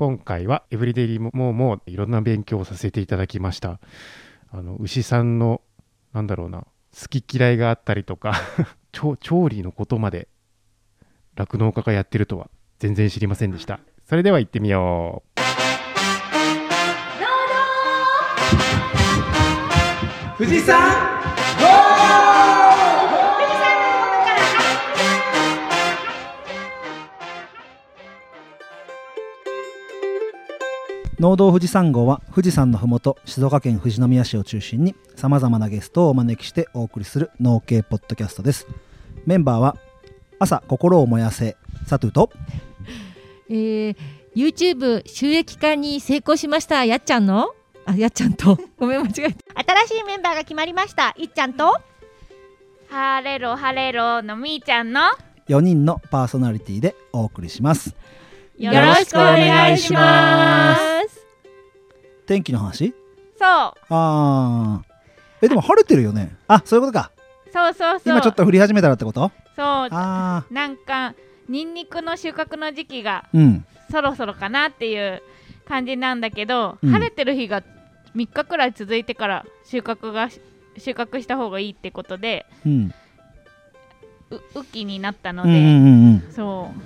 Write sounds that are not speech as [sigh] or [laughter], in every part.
今回はエブリデイリーモーもいろんな勉強をさせていただきました。あの牛さんのなんだろうな好き嫌いがあったりとか [laughs] 調調理のことまで酪農家がやってるとは全然知りませんでした。それでは行ってみよう。富士山農道富士山号は富士山のふもと静岡県富士宮市を中心にさまざまなゲストをお招きしてお送りする農系ポッドキャストです。メンバーは朝心を燃やせサトゥと。えー、YouTube 収益化に成功しましたやっちゃんの？あやっちゃんと。[laughs] ごめん間違えた。新しいメンバーが決まりましたいっちゃんと。ハレロハレロのみーちゃんの。4人のパーソナリティでお送りしますよろしくお願いします。天気の話？そう。ああえでも晴れてるよね。あそういうことか。そうそうそう。今ちょっと降り始めたらってこと？そう。あなんかニンニクの収穫の時期があうん。そろそろかなっていう感じなんだけど、うん。晴れてる日が3日くらい続いてから収穫が収穫した方がいいってことでうん。う雨季になったので、うんうんうんうん。そう。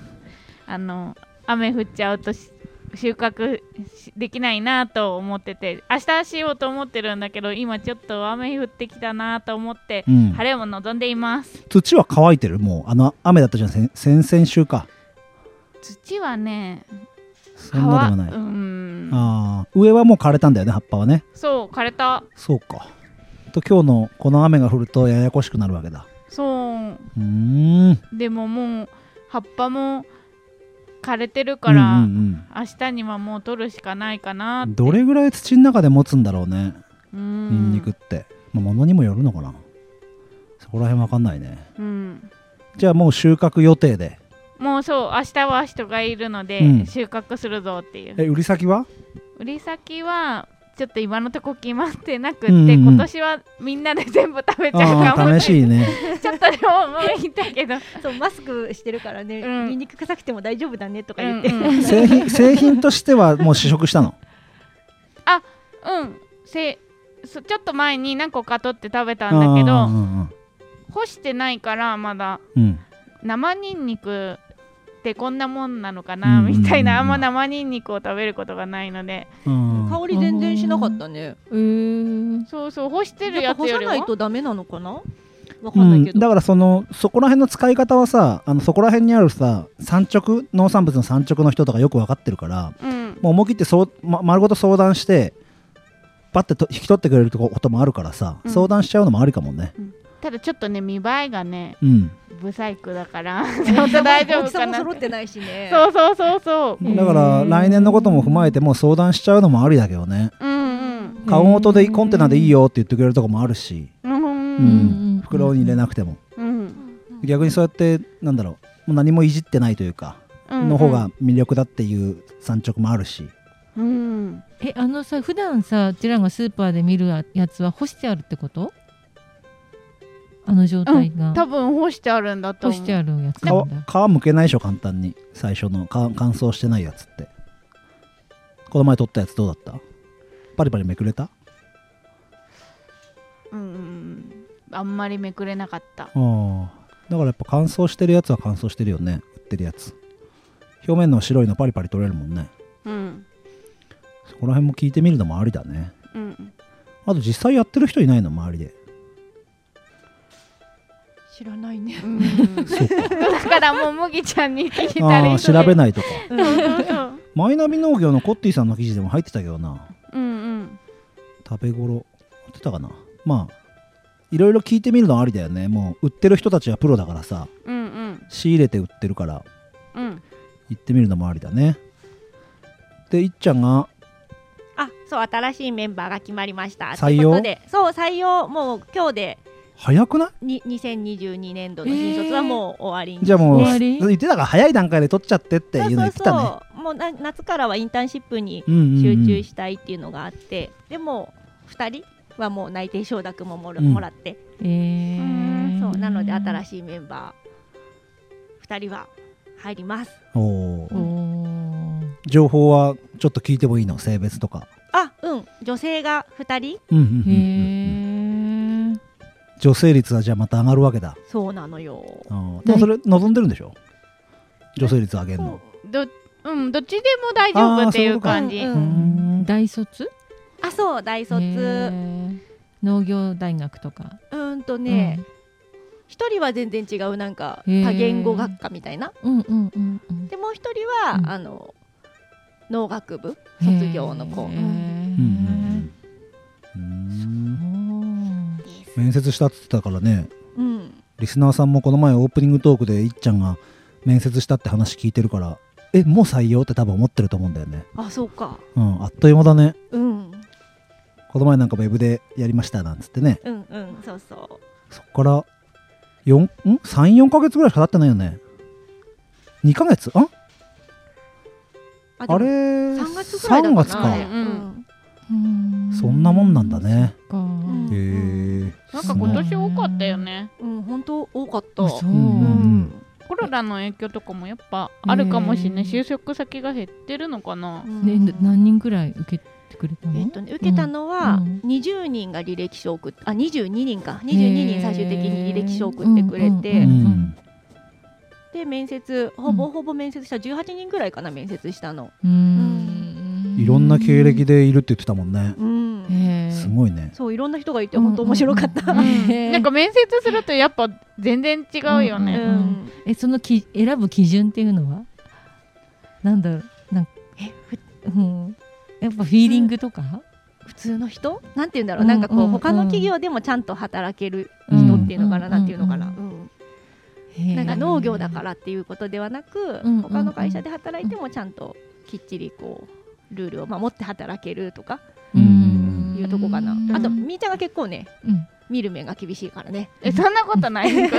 あの雨降っちゃうとし収穫しできないなと思ってて明日しようと思ってるんだけど今ちょっと雨降ってきたなと思って、うん。晴れを望んでいます。土は乾いてる？もうあの雨だったじゃん。先先々週か。土はねそんなでもない、うん。ああ上はもう枯れたんだよね葉っぱはね。そう枯れた。そうか。と今日のこの雨が降るとややこしくなるわけだ。そう。うーん。でももう葉っぱも枯れてるから、うんうん明日にはもう取るしかないかなどれぐらい土の中で持つんだろうね。うニンんニクって、まあ、物にもよるのかな。そこら辺わかんないね。うん。じゃあもう収穫予定で。もうそう明日は人がいるので、うん。収穫するぞっていう。え売り先は？売り先はちょっと今のとこ決まってなくって、うんうん。今年はみんなで全部食べちゃうかも。ああ試しいね。[laughs] ちょっとでももういいんだけど。そうマスクしてるからね、うん。ニンニク臭くても大丈夫だねとか言って、うんうん [laughs] 製品製品としてはもう試食したの？うん。せそちょっと前に何個か取って食べたんだけあどーうん干してないからまだ。うんうん。生ニンニクってこんなもんなのかうんな、うんうん。みたいなあんま生ニンニクを食べることがないので。うん。香り全然しなかったね。うーん。そうそう干してるやつよりは。ないとダメなのかな？わかんないけど、うん、だからそのそこら辺の使い方はさあのそこら辺にあるさ産直農産物の産直の人とかよく分かってるからうん。もう思い切ってそう、ま、丸ごと相談してパッてと引き取ってくれるとこともあるからさ、うん。相談しちゃうのもありかもねただちょっとね見栄えがねうん。ブサイクだからちょっと大丈大きさ夫かなも揃ってないしね。そうそうそうそう。だから来年のことも踏まえてもう相談しちゃうのもありだけどね。うんうん。顔元でコンテナでいいよって言ってくれるとこもあるし、うん袋に入れなくても。うん。逆にそうやってなんだろう。もう何もいじってないというか、うんの方が魅力だっていう産直もあるし。うん。えあのさ普段さうちらがスーパーで見るややつは干してあるってこと？あの状態が、多分干してあるんだと思う。干してあるやつ皮なんだ。皮むけないでしょ簡単に。最初の。か乾燥してないやつって。この前取ったやつどうだった？パリパリめくれた？うんうんうん。あんまりめくれなかった。ああ。だからやっぱ乾燥してるやつは乾燥してるよね。売ってるやつ。表面の白いのパリパリ取れるもんね。うん。そこら辺も聞いてみるのもありだね。うん。あと実際やってる人いないの周りで知らないね。うん。そうかだからもう麦ちゃんに聞いたああり調べないとか。マイナビ農業のコッティさんの記事でも入ってたけどな。うんうん食べ頃。売ってたかな。まあいろいろ聞いてみるのありだよね。もう売ってる人たちはプロだからさ。うんうん。仕入れて売ってるから。うん。行ってみるのもありだね。でいっちゃんがあそう新しいメンバーが決まりました。採用？でそう採用。もう今日で早くない？に2022年度の新卒はもう終わりにじゃあもう言ってたから早い段階で取っちゃってっていうの言ってたね。そうそうそう。もうな夏からはインターンシップに集中したいっていうのがあって、でも2人はもう内定承諾ももら,、うん。もらって。えー、そう。なので新いしいメンバー2人は入ります。お情報はちょっと聞いてもいいの？性別とか。あうん。女性が2人。うんうんうんうん。へえ女性率はじゃあまた上がるわけだ。そうなのよ。うん。でもそれ望んでるんでしょ？女性率上げるの。どうんどっちでも大丈夫っていう感じ。大卒？あそう大へ卒ー。農業大学とか？うーんとね一、人は全然違うなんか多言語学科みたいな。うんうんうんうん。でもう一人は、うん。あの農学部？卒業の子、うんうん面接したって言ってたからね。うん。リスナーさんもこの前オープニングトークでいっちゃんが面接したって話聞いてるからえもう採用って多分思ってると思うんだよね。あそうか。うんあっという間だね。うん。この前なんかウェブでやりましたなんつってね。うんうんそうそう。そっから4ん？34ヶ月ぐらいしか経ってないよね。2ヶ月？ああれ3月ぐらいだった3月か。うんそんなもんなんだね。へえなんか今年多かったよね。うん、本当多かった。あそう。コロナの影響とかもやっぱあるかもしれない。就職先が減ってるのかな。何人ぐらい受けてくれたのえっとね、受けたのはうん。20人が履歴書を送ってあ22人か。22人最終的に履歴書を送ってくれて、で面接ほぼほぼ面接した。18人ぐらいかな面接したの、うーんいろんな経歴でいるって言ってたもんね。うん。すごいね。そういろんな人がいて本当面白かった、[laughs] なんか面接するとやっぱ全然違うようね、ん。えそのき選ぶ基準っていうのは？なんだろう。なんえふうん。やっぱフィーリングとか？普通の人？なんて言うんだろう、なんかこう、他の企業でもちゃんと働けるうん人っていうのかな、うん。なんていうのかな、なんか農業だからっていうことではなく、うん。他の会社で働いてもちゃんときっちりこうルールを守って働けるとかうん。いうとこかな、うん。あとみーちゃんが結構ねうん。見る目が厳しいからね。えそんなことない [laughs] 厳し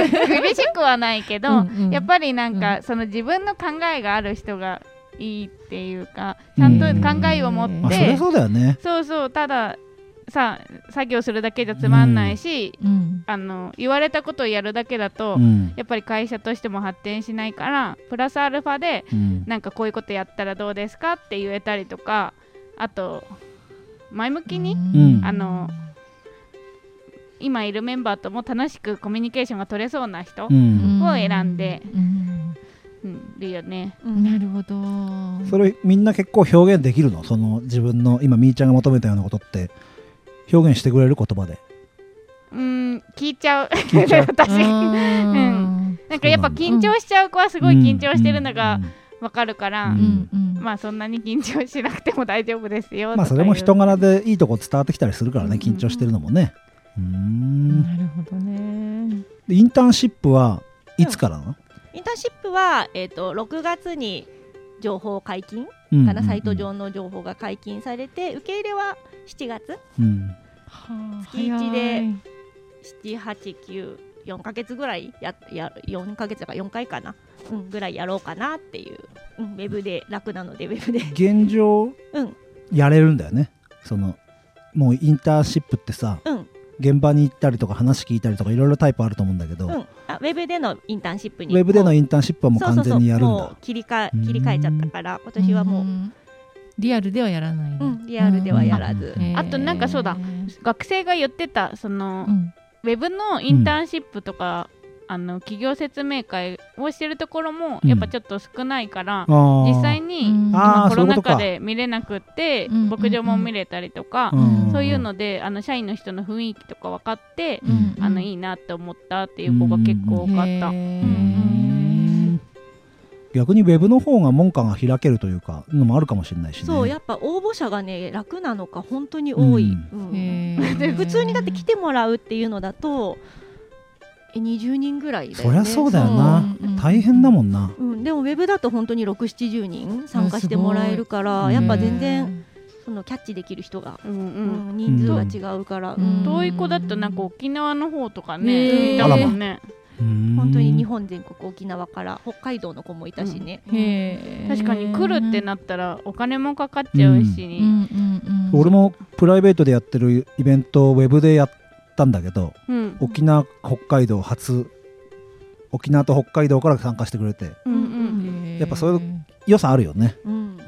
くはないけど、うんうん。やっぱりなんか、その自分の考えがある人がいいっていうかちゃんと考えを持って、うだよね。そうそうたださ作業するだけじゃつまんないし、うん。あの言われたことをやるだけだと、うん。やっぱり会社としても発展しないからプラスアルファでうん。なんかこういうことやったらどうですかって言えたりとかあと前向きに、うん。あの今いるメンバーとも楽しくコミュニケーションが取れそうな人、うん。を選んでうん。うん、いるよね。なるほど。それみんな結構表現できるの？その自分の今みーちゃんが求めたようなことって表現してくれる言葉で。うん聞いちゃう。聞いちゃう。[laughs] 私。うん。なんかやっぱ緊張しちゃう子はすごい緊張してるのがわかるから、うん。うんうんまあそんなに緊張しなくても大丈夫ですよまあそれも人が柄でいいとこ伝わってきたりするからね緊張してるのもね。うーん。なるほどね。でインターンシップはいつからなの？インターンシップは、えー、と6月に情報解禁うんかな、サイト上の情報が解禁されて受け入れは7月？うん。月一で7894ヶ月ぐらいやや4ヶ月だから4回かな、うん、ぐらいやろうかなっていう、うん、ウェブで楽なのでウェブで。現状？うん。やれるんだよね。そのもうインターンシップってさうん。現場に行ったりとか話聞いたりとかいろいろタイプあると思うんだけど、うん。あウェブでのインターンシップウにェブでのインンターンシップはもう完全にやるんだ。切り替うんえ切り替えちゃったから今年はもう、んリアルではやらないのうん、リアルではやらず、へー。あとなんかそうだ。学生が言ってたその、うん。ウェブのインターンシップとか、あの企業説明会をしてるところもうん。やっぱちょっと少ないから、実際にうん。今コロナ禍で見れなくってうん。牧場も見れたりとか、ん。そういうのであの社員の人の雰囲気とか分かって、うん。あのいいなって思ったっていう子が結構多かった。逆にウェブの方が門下が開けるというかのもあるかもしれないしね。そうやっぱ応募者がね楽なのか本当に多い、ううん。へー。[laughs] で普通にだって来てもらうっていうのだとえ20人ぐらいだよね。そりゃそうだよな。そう。うん大変だもんな。うん、でもウェブだと本当に6、70人参加してもらえるからやっぱ全然そのキャッチできる人が、うんううんん、人数が違うから、ううん。ん遠い子だとなんか沖縄の方とかへねーいたもんね本本当に日本全国沖縄から北海道の子もいたしね、へー。確かに来るってなったらお金もかかっちゃうし、うん。うんうん俺もプライベートでやってるイベントをウェブでやったんだけどうん。沖縄北海道初沖縄と北海道から参加してくれて。うんうんやっぱそういう良さあるよね。うん。う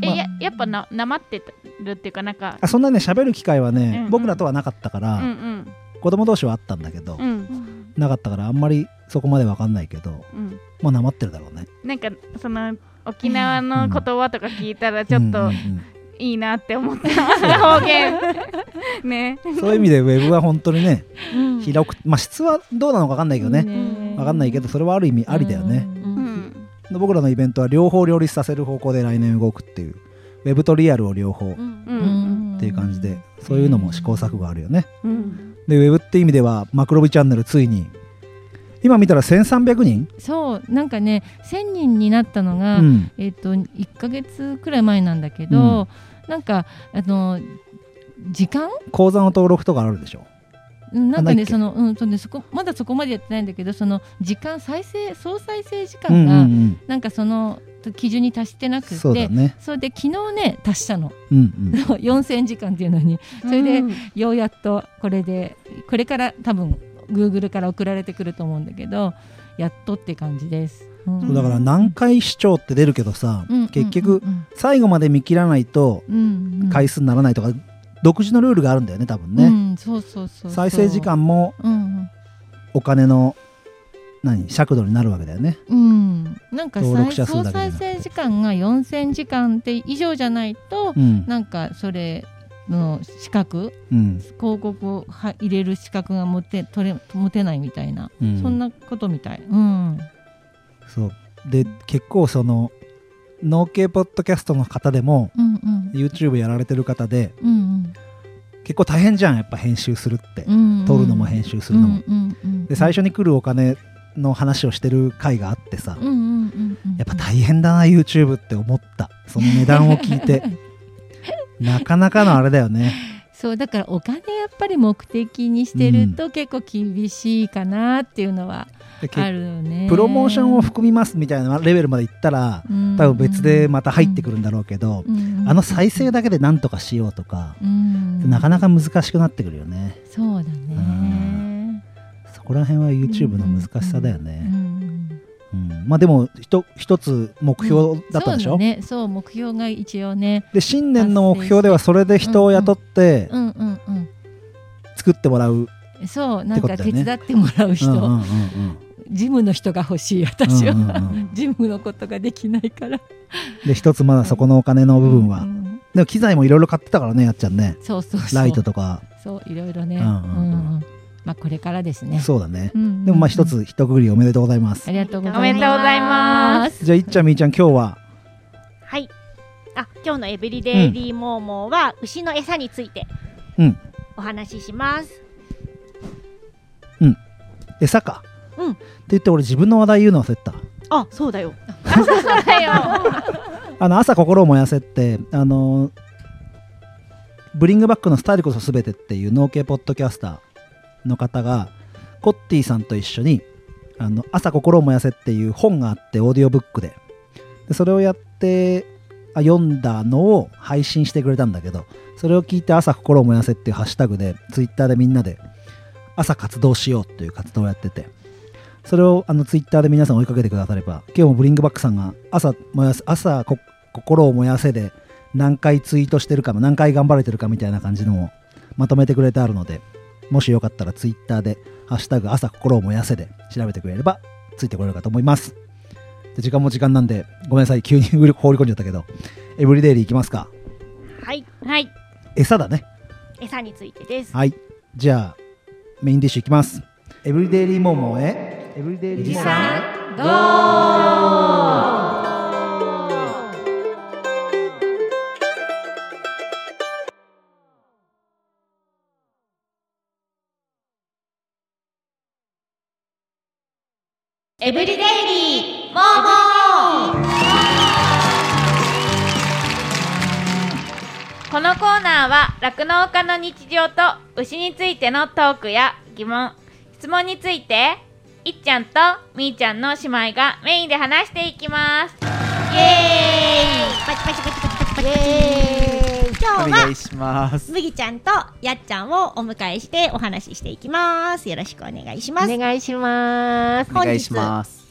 ん。やっぱななまってるっていうかなんかあそんなね喋る機会はね、うんうん。僕らとはなかったから、うんうん。子供同士はあったんだけど、うんなかったからあんまりそこまでわかんないけどうん。まあなまってるだろうね。なんかその沖縄の言葉とか聞いたらちょっといいなって思った。方言。[laughs] ね。うんそういう意味でウェブは本当にねうん。広くまあ質はどうなのかわかんないけどね。ね。わかんないけどそれはある意味ありだよね、うん。うん。で僕らのイベントは両方両立させる方向で来年動くっていうウェブとリアルを両方っていう感じでそういうのも試行錯誤あるよね。うんでウェブって意味ではマクロビチャンネルついに。今見たら1300人、そうなんかね1000人になったのが、うん、えっ、と1ヶ月くらい前なんだけど、なんかあの時間？口座の登録とかあるでしょ？うんなんかねそのうんそうねそこまだそこまでやってないんだけどその時間再生総再生時うん間が、うん。なんかその基準に達してなくてそうだね。それで昨日ね達したの。うんうん。[laughs] 4000時間っていうのに。それでようやっとこれでこれから多分 Google から送られてくると思うんだけどやっとって感じです。うん。そうだから何回視聴って出るけどさ、うん結局うん。最後まで見切らないと回数にならないとか、独自のルールがあるんだよね多分ね、うん、そうそうそう再生時間もうん。お金の何？尺度になるわけだよね。うん、なんか登録総再生時間が4000時間って以上じゃないと、うん、なんかそれの資格うん。広告をは入れる資格が持て取れ持てないみたいな、うん。そんなことみたい。うん、そう。で結構その農系ポッドキャストの方でもうんうん、YouTube やられてる方でうん結構大変じゃんやっぱ編集するって、うん、撮るのも編集するのも、うんうんうん、で最初に来るお金の話をしてる回があってさ、やっぱ大変だな YouTube って思った。その値段を聞いて。[laughs] なかなかのあれだよね。そうだからお金やっぱり目的にしてると結構厳しいかなっていうのはあるよね。プロモーションを含みますみたいなレベルまでいったらうん多分別でまた入ってくるんだろうけど、うんあの再生だけで何とかしようとか、うん。なかなか難しくなってくるよね。そうだね。そこら辺は YouTube の難しさだようね、んうんまあでも一つ目標だったでしょ、そうだね、そう目標が一応ね。で新年の目標ではそれで人を雇ってうんうんうん。作ってもらう、そうなんか手伝ってもらう人、うんうんうんうん。ジムの人が欲しい私は、うんうんうん。ジムのことができないから。で一つまだそこのお金の部分は、うんでも機材もいろいろ買ってたからねやっちゃんね。そうそうそう。ライトとか。そういろいろね。うんうん。うんうんまあこれからですね。そうだね、うんうんうんでもまあ一つ一区切りおめでとうございますありがとうございます。おめでとうございます。じゃあいっちゃんみーちゃん今日は？はい。あ、今日のエブリデイリーモーモーは牛の餌についてうんお話しします。餌か？うんって言って俺自分の話題言うの忘れてたあ、そうだよ。[laughs] そうだよ。[laughs] あの朝心を燃やせってあのブリングバックのスタイルこそすべてっていう農系ポッドキャスターの方がコッティさんと一緒にあの朝心を燃やせっていう本があってオーディオブックで。でそれをやってあ読んだのを配信してくれたんだけどそれを聞いて朝心を燃やせっていうハッシュタグでツイッターでみんなで朝活動しようっていう活動をやってて。それをあのツイッターで皆さん追いかけてくだされば今日もブリングバックさんが朝燃やす朝心を燃やせで何回ツイートしてるかも何回頑張れてるかみたいな感じのをまとめてくれてあるのでもしよかったらツイッターで「ハッシュタグ朝心を燃やせ」で調べてくれればついてこれるかと思います。で時間も時間なんでごめんなさい。急に放り込んじゃったけどエブリデイリーいきますか？はい。はい。餌だね。餌についてです。はい。じゃあメインディッシュいきます。エブリデイリーモーモーへ。エブリデイリーモーモー！へエブリデイリーモーモーこのコーナーは酪農家の日常と牛についてのトークや疑問質問についていっちゃんとみーちゃんの姉妹がメインで話していきます。イエーイ！パチパチパチパチパチパチ今日はします。麦ちゃんとやっちゃんをお迎えしてお話ししていきます。よろしくお願いします。お願いします。本日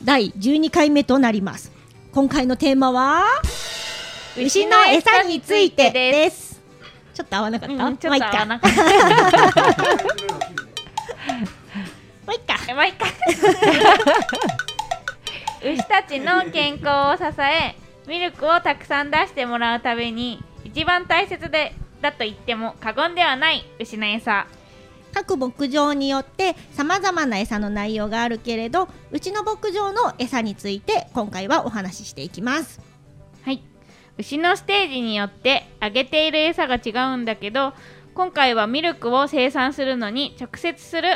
第12回目となります。今回のテーマは牛の餌についてですちょっと合わなかった、うん、ちょっと合わなかった。まあいいかえまあいいか牛たちの健康を支えミルクをたくさん出してもらうために一番大切でだと言っても過言ではない牛の餌。各牧場によって様々な餌の内容があるけれどうちの牧場の餌について今回はお話ししていきます。はい。牛のステージによってあげている餌が違うんだけど今回はミルクを生産するのに直接する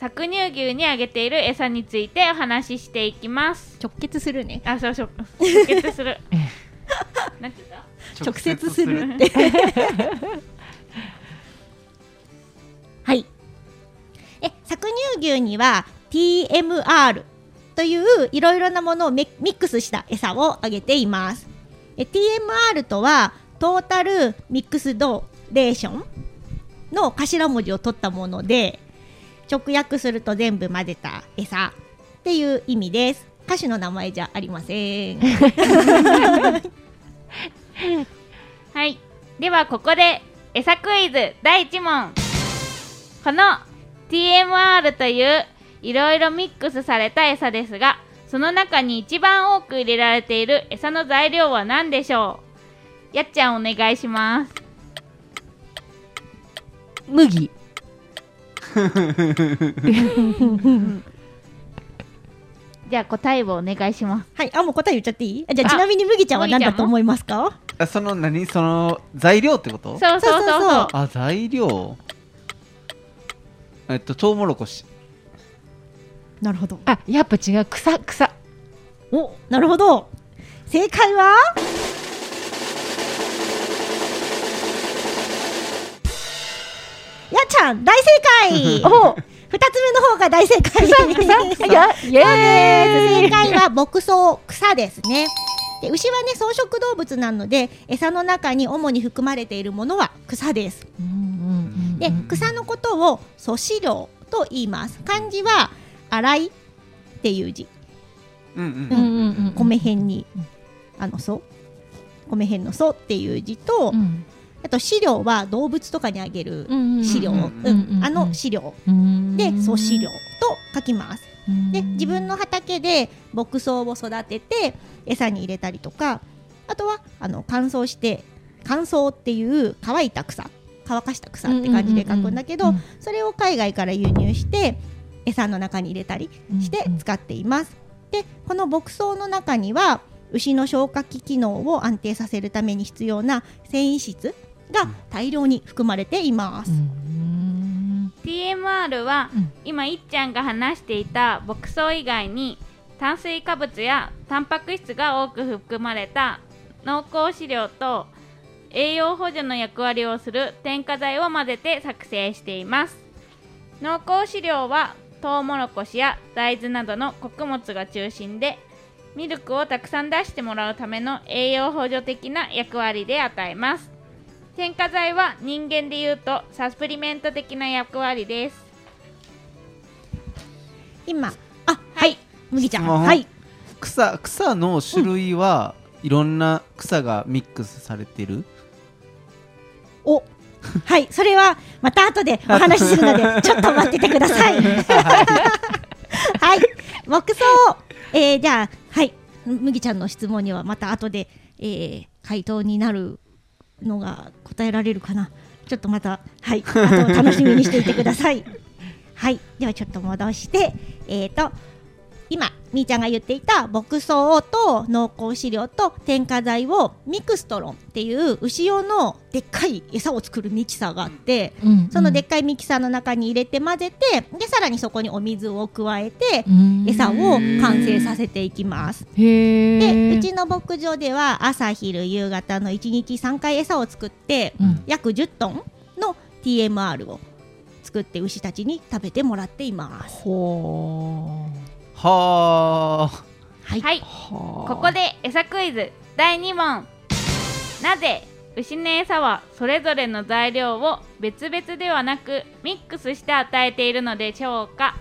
搾乳牛にあげている餌についてお話ししていきます。直結するね。あそうそう [laughs] 直結する。[laughs] なんて直接する。って。[laughs] はい。え搾乳牛には TMR といういろいろなものをメミックスした餌をあげています。え TMR とはトータルミックスドレーションの頭文字を取ったもので直訳すると全部混ぜた餌っていう意味です。歌手の名前じゃありません [laughs] はい。ではここで餌クイズ第1問。この TMR といういろいろミックスされた餌ですが、その中に一番多く入れられている餌の材料は何でしょう？やっちゃんお願いします。麦 [laughs] じゃあ答えをお願いします。はい、あ、もう答え言っちゃっていい？あじゃああちなみに麦ちゃんは何だと思いますか？あその何？その材料ってこと？そうそうそうそう。あ材料？えっとトウモロコシ。なるほど。あやっぱ違う。草草。お、なるほど。正解は？やっちゃん、大正解。お。二つ目の方が大正解。草草。いや [laughs] イそうですエーイ。正解は牧草草ですねで牛はね草食動物なので餌の中に主に含まれているものは草です。で草のことを粗飼料と言います。漢字は洗いっていう字。うんうんうん。うんうん米辺にあのそ米辺のそっていう字と、うん。あと飼料は動物とかにあげるうんうん飼料、うんうんあの飼料。うん。で粗飼料と書きますでうん自分の畑で牧草を育てて餌に入れたりとかあとはあの乾燥して乾燥っていう乾いた草乾かした草って感じで書くんだけど、それを海外から輸入して餌の中に入れたりして使っています。でこの牧草の中には牛の消化器機能を安定させるために必要な繊維質が大量に含まれています。うん TMR は、うん。今いっちゃんが話していた牧草以外に炭水化物やタンパク質が多く含まれた濃厚飼料と栄養補助の役割をする添加剤を混ぜて作成しています。濃厚飼料はトウモロコシや大豆などの穀物が中心でミルクをたくさん出してもらうための栄養補助的な役割で与えます添加剤は人間でいうとサプリメント的な役割です。今。あはい。麦ちゃん。はい。草草の種類はいろんな草がミックスされてる？お。はい。それはまた後でお話しするので [laughs] ちょっと待っててください。はい。[laughs] 牧草えー、じゃあはい。麦ちゃんの質問にはまた後で、えー、回答になるのが答えられるかな。ちょっとまたはいあと楽しみにしていてください。はい。ではちょっと戻してえーと今みーちゃんが言っていた牧草と濃厚飼料と添加剤をミクストロンっていう牛用のでっかい餌を作るミキサーがあって、うんそのでっかいミキサーの中に入れて混ぜてでさらにそこにお水を加えてうん。餌を完成させていきます。へでえうちの牧場では朝昼夕方の1日3回餌を作ってうん。約10トンの TMR を作って牛たちに食べてもらっています。ほはあはい、はい。こここで餌クイズ。第2問なぜ牛の餌はそれぞれの材料を別々ではなくミックスして与えているのでしょうか？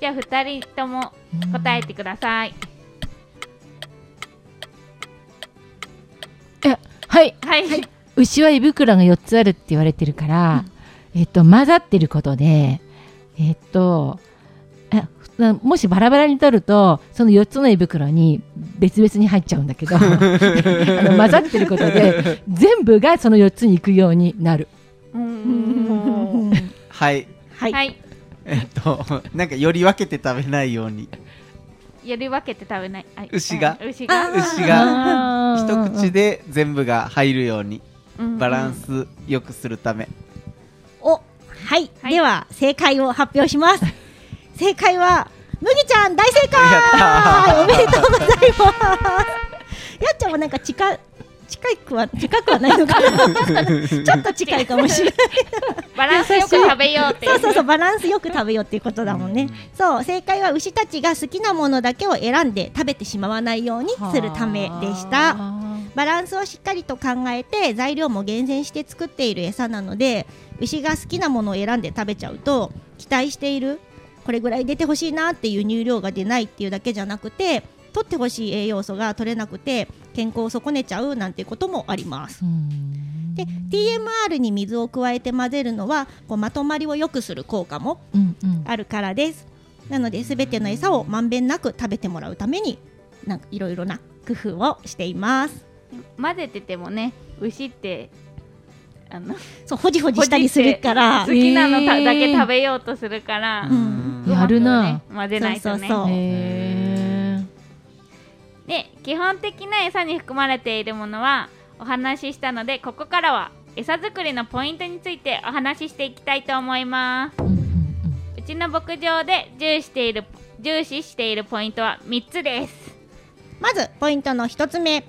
じゃあ2人とも答えてください。えはい。はい、牛は胃袋が4つあるって言われてるから、えっと混ざってることでえっともしバラバラに取るとその4つの胃袋に別々に入っちゃうんだけど [laughs] あの混ざってることで全部がその4つに行くようになる。うん。はい。はい、はい。えっとなんかより分けて食べないように。より分けて食べない、はい。牛が。うん牛が。牛が。一口で全部が入るようにうん。バランスよくするため。おはい、はい。では正解を発表します正解は麦ちゃん大正解。やったーおめでとうございます。やっちゃんもなんか近い近くは近くはないのかな。[laughs] ちょっと近いかもしれない。バランスよく食べようってそうそうそうバランスよく食べようっていうことだもんね、そう正解は牛たちが好きなものだけを選んで食べてしまわないようにするためでした。バランスをしっかりと考えて材料も厳選して作っている餌なので牛が好きなものを選んで食べちゃうと期待しているこれぐらい出てほしいなっていう乳量が出ないっていうだけじゃなくて取ってほしい栄養素が取れなくて健康を損ねちゃうなんていうこともあります。うん。で TMR に水を加えて混ぜるのはこうまとまりを良くする効果もうんうん。あるからです。なので全ての餌をまんべんなく食べてもらうためになんかいろいろな工夫をしています。混ぜててもね牛ってあのそうほじほじしたりするから。好きなのたへーだけ食べようとするから、うん。やるな。ね混ぜないとね。そうそうそう。へで基本的な餌に含まれているものはお話ししたのでここからは餌作りのポイントについてお話ししていきたいと思います。ーうんうんうん。うちの牧場で重視している重視しているポイントは3つです。まずポイントの一つ目。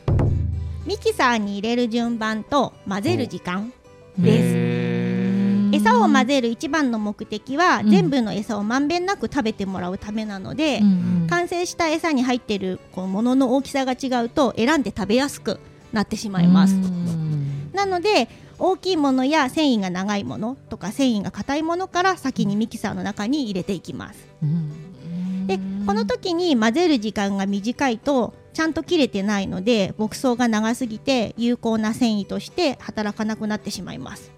ミキサーに入れる順番と混ぜる時間です。餌を混ぜる一番の目的は、うん。全部の餌をまんべんなく食べてもらうためなので、うんうん。完成した餌に入っているこうものの大きさが違うと選んで食べやすくなってしまいます、うん。なので大きいものや繊維が長いものとか繊維が硬いものから先にミキサーの中に入れていきます。うん。でこの時に混ぜる時間が短いとちゃんと切れてないので牧草が長すぎて有効な繊維として働かなくなってしまいます。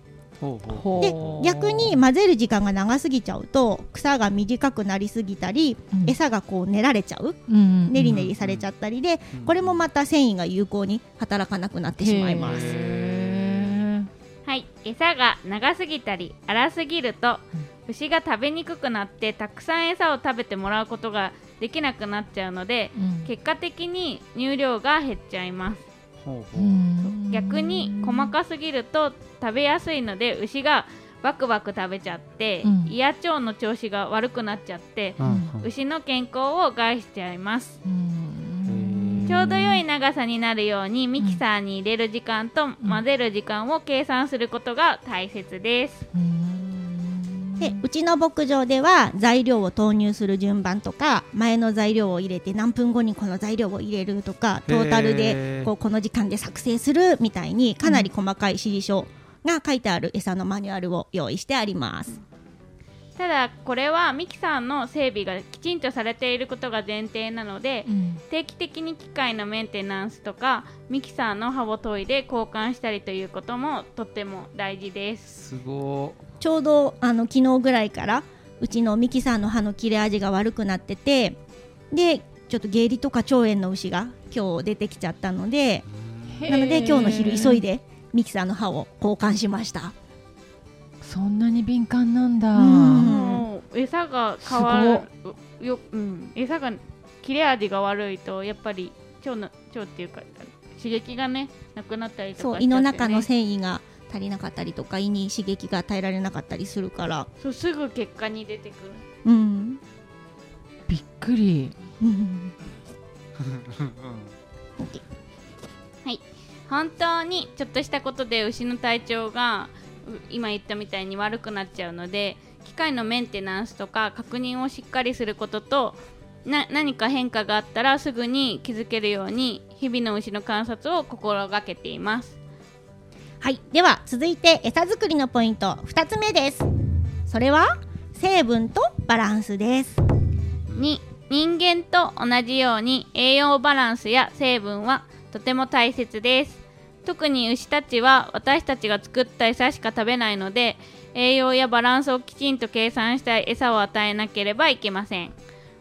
でう逆に混ぜる時間が長すぎちゃうと草が短くなりすぎたり、うん。餌がこう練られちゃう。うん練り練りされちゃったりでこれもまた繊維が有効に働かなくなってしまいます。へはい。餌が長すぎたり粗すぎると牛が食べにくくなってたくさん餌を食べてもらうことができなくなっちゃうのでーうん。結果的に乳量が減っちゃいます。逆に細かすぎると食べやすいので牛がバクバク食べちゃって、うん。胃や腸の調子が悪くなっちゃって、うん。牛の健康を害しちゃいます。うん。ちょうど良い長さになるようにミキサーに入れる時間と混ぜる時間を計算することが大切です、うんでうちの牧場では材料を投入する順番とか前の材料を入れて何分後にこの材料を入れるとかトータルへでーこうこの時間で作成するみたいにかなり細かい指示書が書いてある餌のマニュアルを用意してあります。ただこれはミキサーの整備がきちんとされていることが前提なのでうん。定期的に機械のメンテナンスとかミキサーの刃を研いで交換したりということもとっても大事です。すごちょうどあの昨日ぐらいからうちのミキサーの刃の切れ味が悪くなっててでちょっと下痢とか腸炎の牛が今日出てきちゃったのでなので今日の昼急いでミキサーの刃を交換しました。そんなに敏感なんだ。うん。もう餌が変わる。よ、うん、餌が切れ味が悪いとやっぱり腸の腸っていうか刺激がねなくなったりとかそうしちゃって、ね、胃の中の繊維が足りなかったりとか胃に刺激が与えられなかったりするから。そうすぐ結果に出てくる。うん、びっくり。うん、本当にちょっとしたことで牛の体調がう今言ったみたいに悪くなっちゃうので機械のメンテナンスとか確認をしっかりすることとな何か変化があったらすぐに気づけるように日々の牛の観察を心がけていますはい。では続いて餌作りのポイント。2つ目です。それは成分とバランスです。2人間と同じように栄養バランスや成分はとても大切です。特に牛たちは私たちが作った餌しか食べないので栄養やバランスをきちんと計算した餌を与えなければいけません。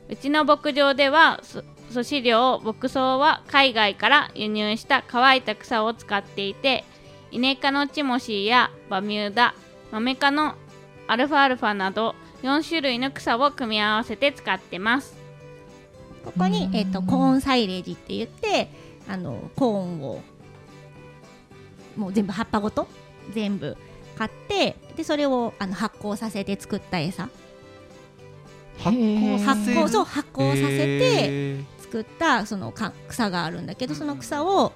うちの牧場ではそ粗飼料牧草は海外から輸入した乾いた草を使っていてイネ科のチモシーやバミューダマメ科のアルファアルファなど4種類の草を組み合わせて使ってます。ここに、えっとコーンサイレージって言ってあのコーンをもう全部葉っぱごと全部買ってでそれをあの発酵させて作った餌。発酵さ発酵そう発酵させてへ作ったそのか草があるんだけどその草を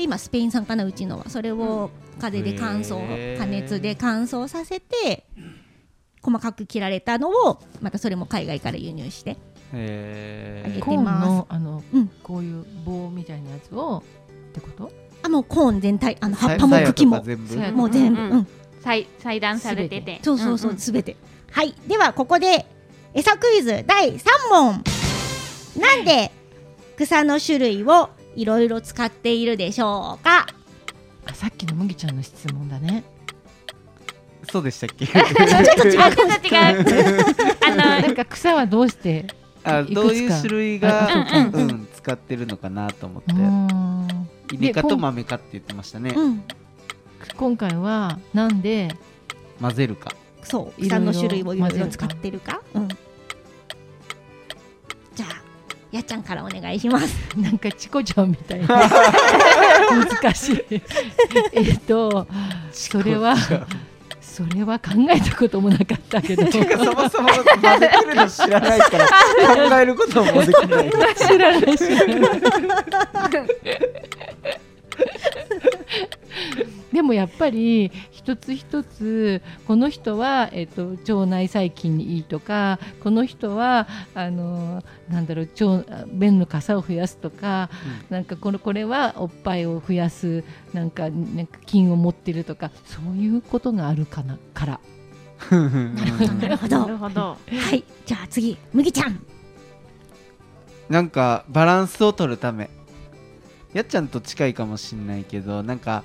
今スペイン産かなうちのはそれを風で乾燥加熱で乾燥させて細かく切られたのをまたそれも海外から輸入してーへー。あげてコーンのあの、うん。こういう棒みたいなやつをってこと？あもうコーン全体。あの葉っぱも茎も。もう全部、うん。うん。裁裁断されてて。そうそうそう、んん。すべて。はい。ではここで餌クイズ第3問。なんで草の種類をいろいろ使っているでしょうか？あさっきの麦ちゃんの質問だね。そうでしたっけ？[laughs] ちょっと違うあちょっと違う。あの [laughs] なんか草はどうして？あどういう種類があうんん使ってるのかなと思って。イネ科と豆科って言ってましたね。うん。今回はなんで？混ぜるか。そう草の種類をいろいろ混ぜるか。使ってるか？うんやっちゃんからお願いします。[laughs] なんかチコちゃんみたいな。[laughs] 難しい。[laughs] えっとそれはそれは考えたこともなかったけど。そもそも混ぜてるの知らないから考えることもできない知らない。知らない。でもやっぱり一つ一つこの人は、えっと腸内細菌にいいとかこの人はあのなんだろう腸便の傘を増やすとか、なんかこのこれはおっぱいを増やすなんかなんか菌を持ってるとかそういうことがあるかなから。なるほどなるほど。なるほど。はい。じゃあ次麦ちゃん。なんかバランスを取るため。やっちゃんと近いかもしんないけどなんか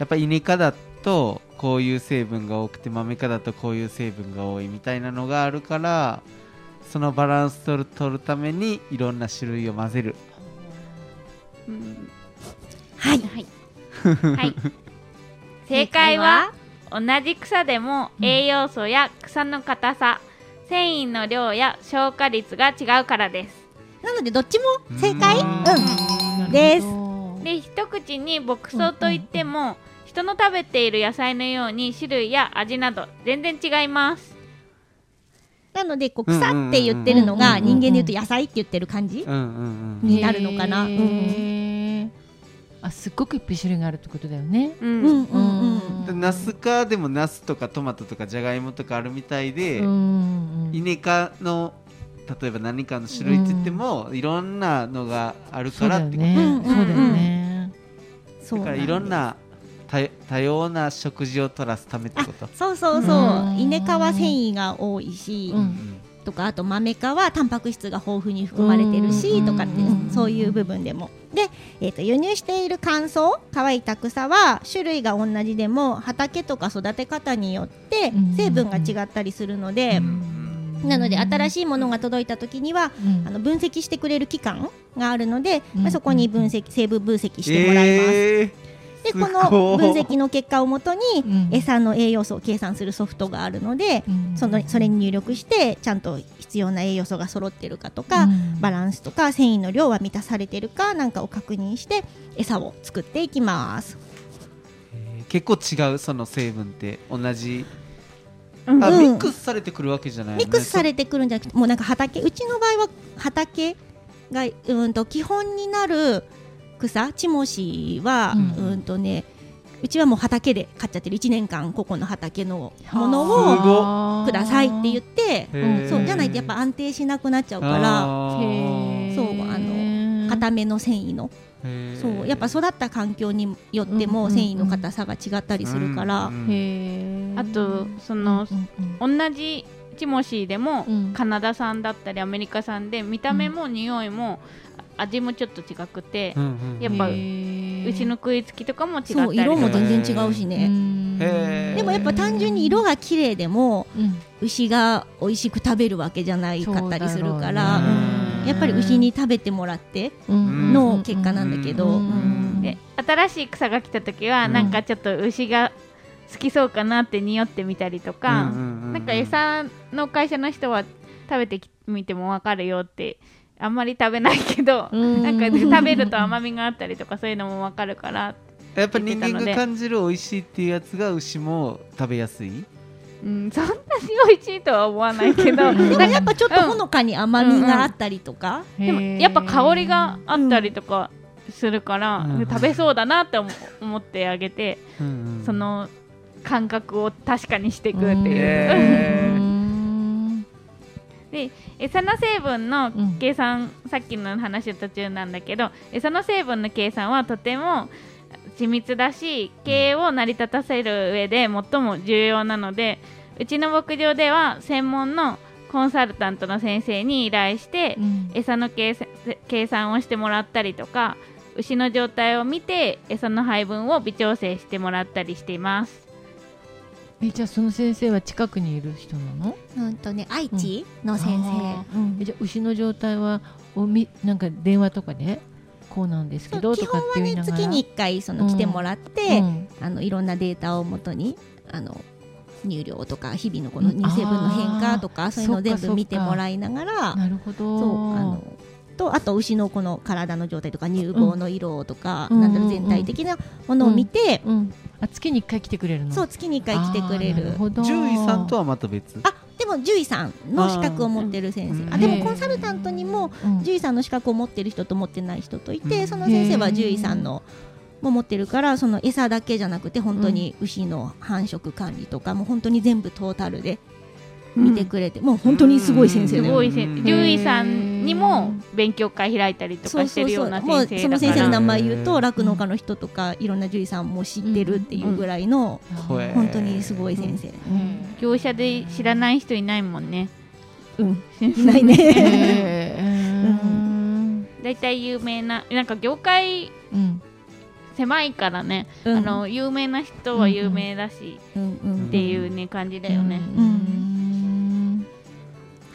やっぱイネ科だとこういう成分が多くて豆科だとこういう成分が多いみたいなのがあるからそのバランス取る取るためにいろんな種類を混ぜる、うん。はい。はい、[laughs] はい、正解は同じ草でも栄養素や草の硬さ繊維の量や消化率が違うからです。なのでどっちも正解？ううん。んです。で一口に牧草といっても、人の食べている野菜のように種類や味など全然違います。なのでこう草って言ってるのが人間で言うと野菜って言ってる感じうんうんうんになるのかな。あすっごくいっぱい種類があるってことだよね。うん、うんうんうん。でナス科でもナスとかトマトとかじゃがいもとかあるみたいで、うんイネ科の例えば何かの種類って言っても、いろんなのがあるそからってことうだよね。うんそうだよね。そうだからいろんな多多様な食事を取らすためってこと？そうそうそう。うん。イネ科は繊維が多いし、うん。とかあと豆科はタンパク質が豊富に含まれてるし、うん。とかって、うん。そういう部分でも。で、えー、と輸入している乾燥乾いた草は種類が同じでも畑とか育て方によってうん。成分が違ったりするので、なので新しいものが届いた時にはうん。あの分析してくれる機関があるので、うん。まあ、そこに分析成分分析してもらいます。えですこの分析の結果をもとにうん。餌の栄養素を計算するソフトがあるので、うん。そのそれに入力してちゃんと必要な栄養素が揃ってるかとか、うん。バランスとか繊維の量は満たされてるかなんかを確認して餌を作っていきます。ー。結構違うその成分って同じうん。あ、うん。ミックスされてくるわけじゃないよね。ミックスされてくるんじゃなくてもうなんか畑うちの場合は畑がうんと基本になる草チモシは、ううんん、とねうちはもう畑で買っちゃってる1年間ここの畑のものすをごくださいって言ってそうじゃないとやっぱ安定しなくなっちゃうからそうあの固めの繊維の。そうやっぱ育った環境によっても繊維の硬さが違ったりするから、うんうんあとそのうんうん同じチモシーでも、うん。カナダ産だったりアメリカ産で見た目も匂いも味もちょっと違くて、うんうんやっぱ牛の食いつきとかも違ったりそう色も全然違うしうねでもやっぱ単純に色が綺麗でもうん。牛が美味しく食べるわけじゃないかったりするからね。うん。やっぱり牛に食べてもらってうん。の結果なんだけど、うん。うん。で新しい草が来た時は、うん。なんかちょっと牛が好きそうかなって匂ってみたりとか、なんか餌の会社の人は食べてみても分かるよってあんまり食べないけど、うん。なんか食べると甘みがあったりとかそういうのも分かるから、やっぱ人間が感じる美味しいっていうやつが牛も食べやすい？うん、そんなに美味しいとは思わないけどでもやっぱちょっとほのかに甘みがあったりとか、でもやっぱ香りがあったりとかするから、うん。食べそうだなって思思ってあげて、うんうん。その感覚を確かにしていくっていう。[laughs] で餌の成分のうん計算、さっきの話の途中なんだけど餌の成分の計算はとても緻密だし経営を成り立たせる上で最も重要なのでうちの牧場では専門のコンサルタントの先生に依頼してうん餌の計算をしてもらったりとか牛の状態を見て餌の配分を微調整してもらったりしています。えじゃあその先生は近くにいる人なの？うんとね愛知の先あ生、うん。えじゃあ牛の状態はおみなんか電話とかでこうなんですけどとかっ本はね月に1回その来てもらって、うん。あのいろんなデータをもとにあの入量とか日々のこの乳成分の変化とか、うんそういうのを全部見てもらいながらなるほど。そうあのとあと牛のこの体の状態とか乳房の色とか、うんなんだろう全体的なものを見て、うん、あ月に1回来てくれるの？そう月に1回来てくれる。ほど。獣医さんとはまた別？あでも獣医さんの資格を持ってる先うん生あでもコンサルタントにもうん獣医さんの資格を持ってる人と持ってない人といて、うん。その先生は獣医さんのも持ってるからその餌だけじゃなくて本当に牛の繁殖管理とかも本当に全部トータルで見てくれて、もう本当にすごい先生だよすごい獣医さんにも勉強会開いたりとかしてるような先その先生の名前言うと酪農家の人とかいろんな獣医さんも知ってるっていうぐらいの本当にすごい先生、うん。業者で知らない人いないもんね。うん、いないね。へーうん。だいたい有名ななんか業界うん狭いからね、うん。あの有名な人は有名だし、うん。うん。っていうね感じだよね。うん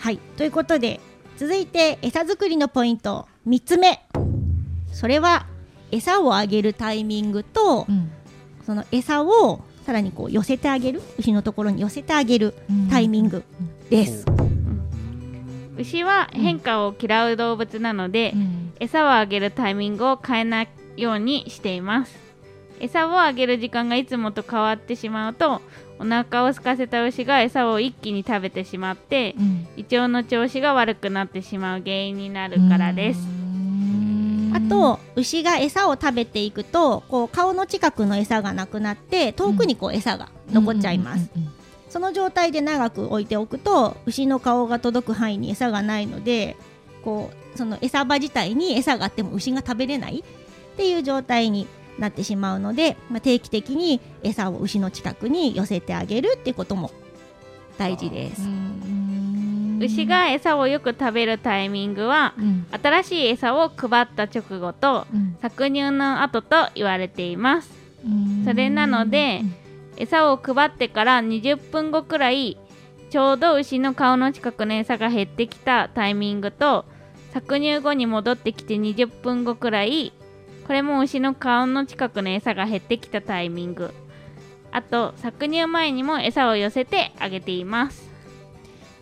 はい。ということで続いて餌作りのポイント。3つ目。それは餌をあげるタイミングとうん。その餌をさらにこう寄せてあげる。牛のところに寄せてあげるタイミングです。牛は変化を嫌う動物なので、うん。餌をあげるタイミングを変えないようにしています。餌をあげる時間がいつもと変わってしまうとお腹を空かせた牛が餌を一気に食べてしまってうん。胃腸の調子が悪くなってしまう原因になるからです、うん。あと牛が餌を食べていくとこう顔の近くの餌がなくなって遠くにこう餌が残っちゃいます、その状態で長く置いておくと牛の顔が届く範囲に餌がないのでこうその餌場自体に餌があっても牛が食べれないっていう状態になってしまうので、まあ、定期的に餌を牛の近くに寄せてあげるっていうことも大事です。うん。牛が餌をよく食べるタイミングはうん。新しい餌を配った直後とうん。搾乳の後と言われています。うん。それなので餌を配ってから20分後くらいちょうど牛の顔の近くの餌が減ってきたタイミングと搾乳後に戻ってきて20分後くらいこれも牛の顔の近くの餌が減ってきたタイミング。あと搾乳前にも餌を寄せてあげています。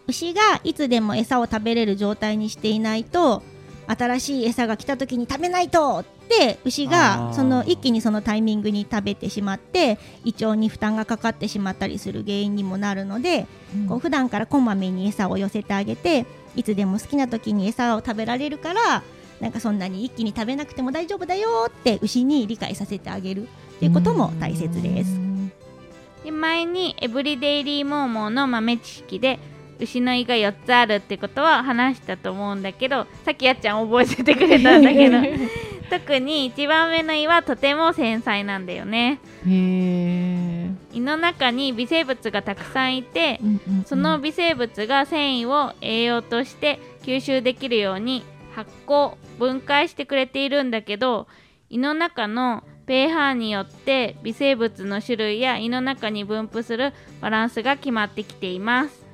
牛がいつでも餌を食べれる状態にしていないと新しい餌が来た時に食べないとって牛がその一気にそのタイミングに食べてしまって胃腸に負担がかかってしまったりする原因にもなるので、こう普段からこまめに餌を寄せてあげていつでも好きな時に餌を食べられるからなんかそんなに一気に食べなくても大丈夫だよって牛に理解させてあげるっていうことも大切です。で前にエブリデイリーモーモーの豆知識で牛の胃が4つあるってことは話したと思うんだけどさっきやっちゃん覚えててくれたんだけど。[laughs] 特に一番目の胃はとても繊細なんだよね。胃の中に微生物がたくさんいてその微生物が繊維を栄養として吸収できるように発酵分解してくれているんだけど胃の中の pH によって微生物の種類や胃の中に分布するバランスが決まってきています。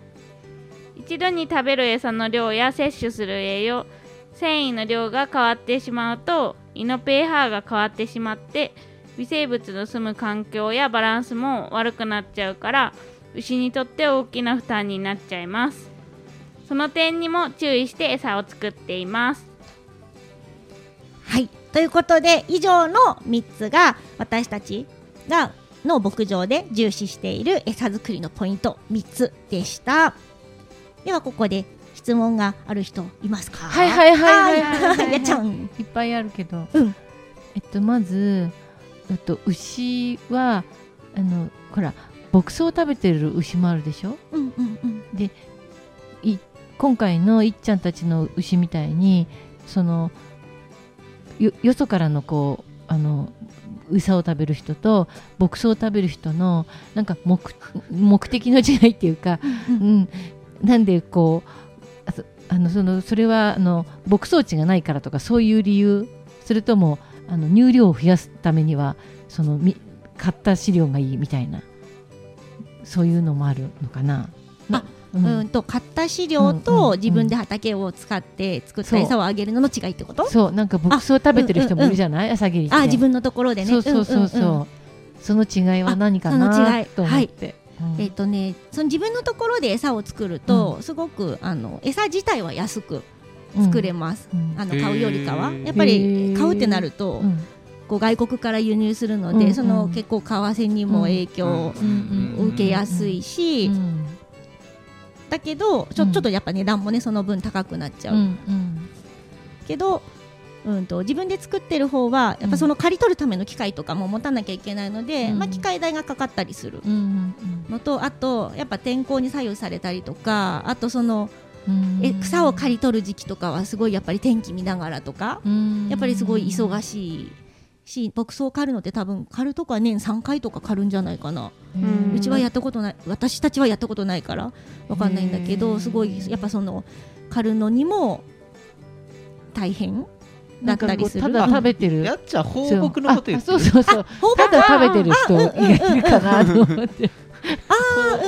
一度に食べる餌の量や摂取する栄養繊維の量が変わってしまうと胃の pH が変わってしまって微生物の住む環境やバランスも悪くなっちゃうから牛にとって大きな負担になっちゃいます。その点にも注意して餌を作っています。はい。ということで以上の3つが私たちがの牧場で重視している餌作りのポイント3つでした。ではここで質問がある人いますか？はいはいはいはいはいはい。やっちゃん。いっぱいあるけど、うん。えっとまずえっと牛はあのほら牧草を食べてる牛もあるでしょ？うんうんうん。い今回のいっちゃんたちの牛みたいにそのよよそからのこうあの餌を食べる人と牧草を食べる人のなんか目目的の違いっていうか、ううんん、なんでこうあのそのそれはあの牧草地がないからとかそういう理由それともあの乳量を増やすためにはそのみ買った飼料がいいみたいなそういうのもあるのかな。なうん。うんと買った飼料と自分で畑を使って作った餌をあげるのの違いってこと？そうなんか牧草を食べてる人もいるじゃない、朝霧って。あ自分のところでね。そうそうそうそう,、んんん。その違いは何かあそのな違い。と思って、うん。えっ、とねその自分のところで餌を作ると、すごくあの餌自体は安く作れます、うん。あの買うよりかは。やっぱり買うってなると、うん。こう外国から輸入するので、その結構為替にも影響をうんうん受けやすいし、うんだけどちょうん。ちょっとやっぱ値段もねその分高くなっちゃう、けど、うん、と自分で作ってる方はやっぱその刈り取るための機械とかも持たなきゃいけないので、うん。まあ、機械代がかかったりするうん。のとあとやっぱ天候に左右されたりとかあとそのうん。え草を刈り取る時期とかはすごいやっぱり天気見ながらとかうん。やっぱりすごい忙しいし牧草を刈るのって多分刈るとか年3回とか刈るんじゃないかな、うちはやったことない。私たちはやったことないからわかんないんだけどすごいやっぱその刈るのにも大変だったりする。なんかこうただ食べてる。やっちゃん放牧のこと言ってそうあそうそうそう。ただ食べてる人がいるかなと思って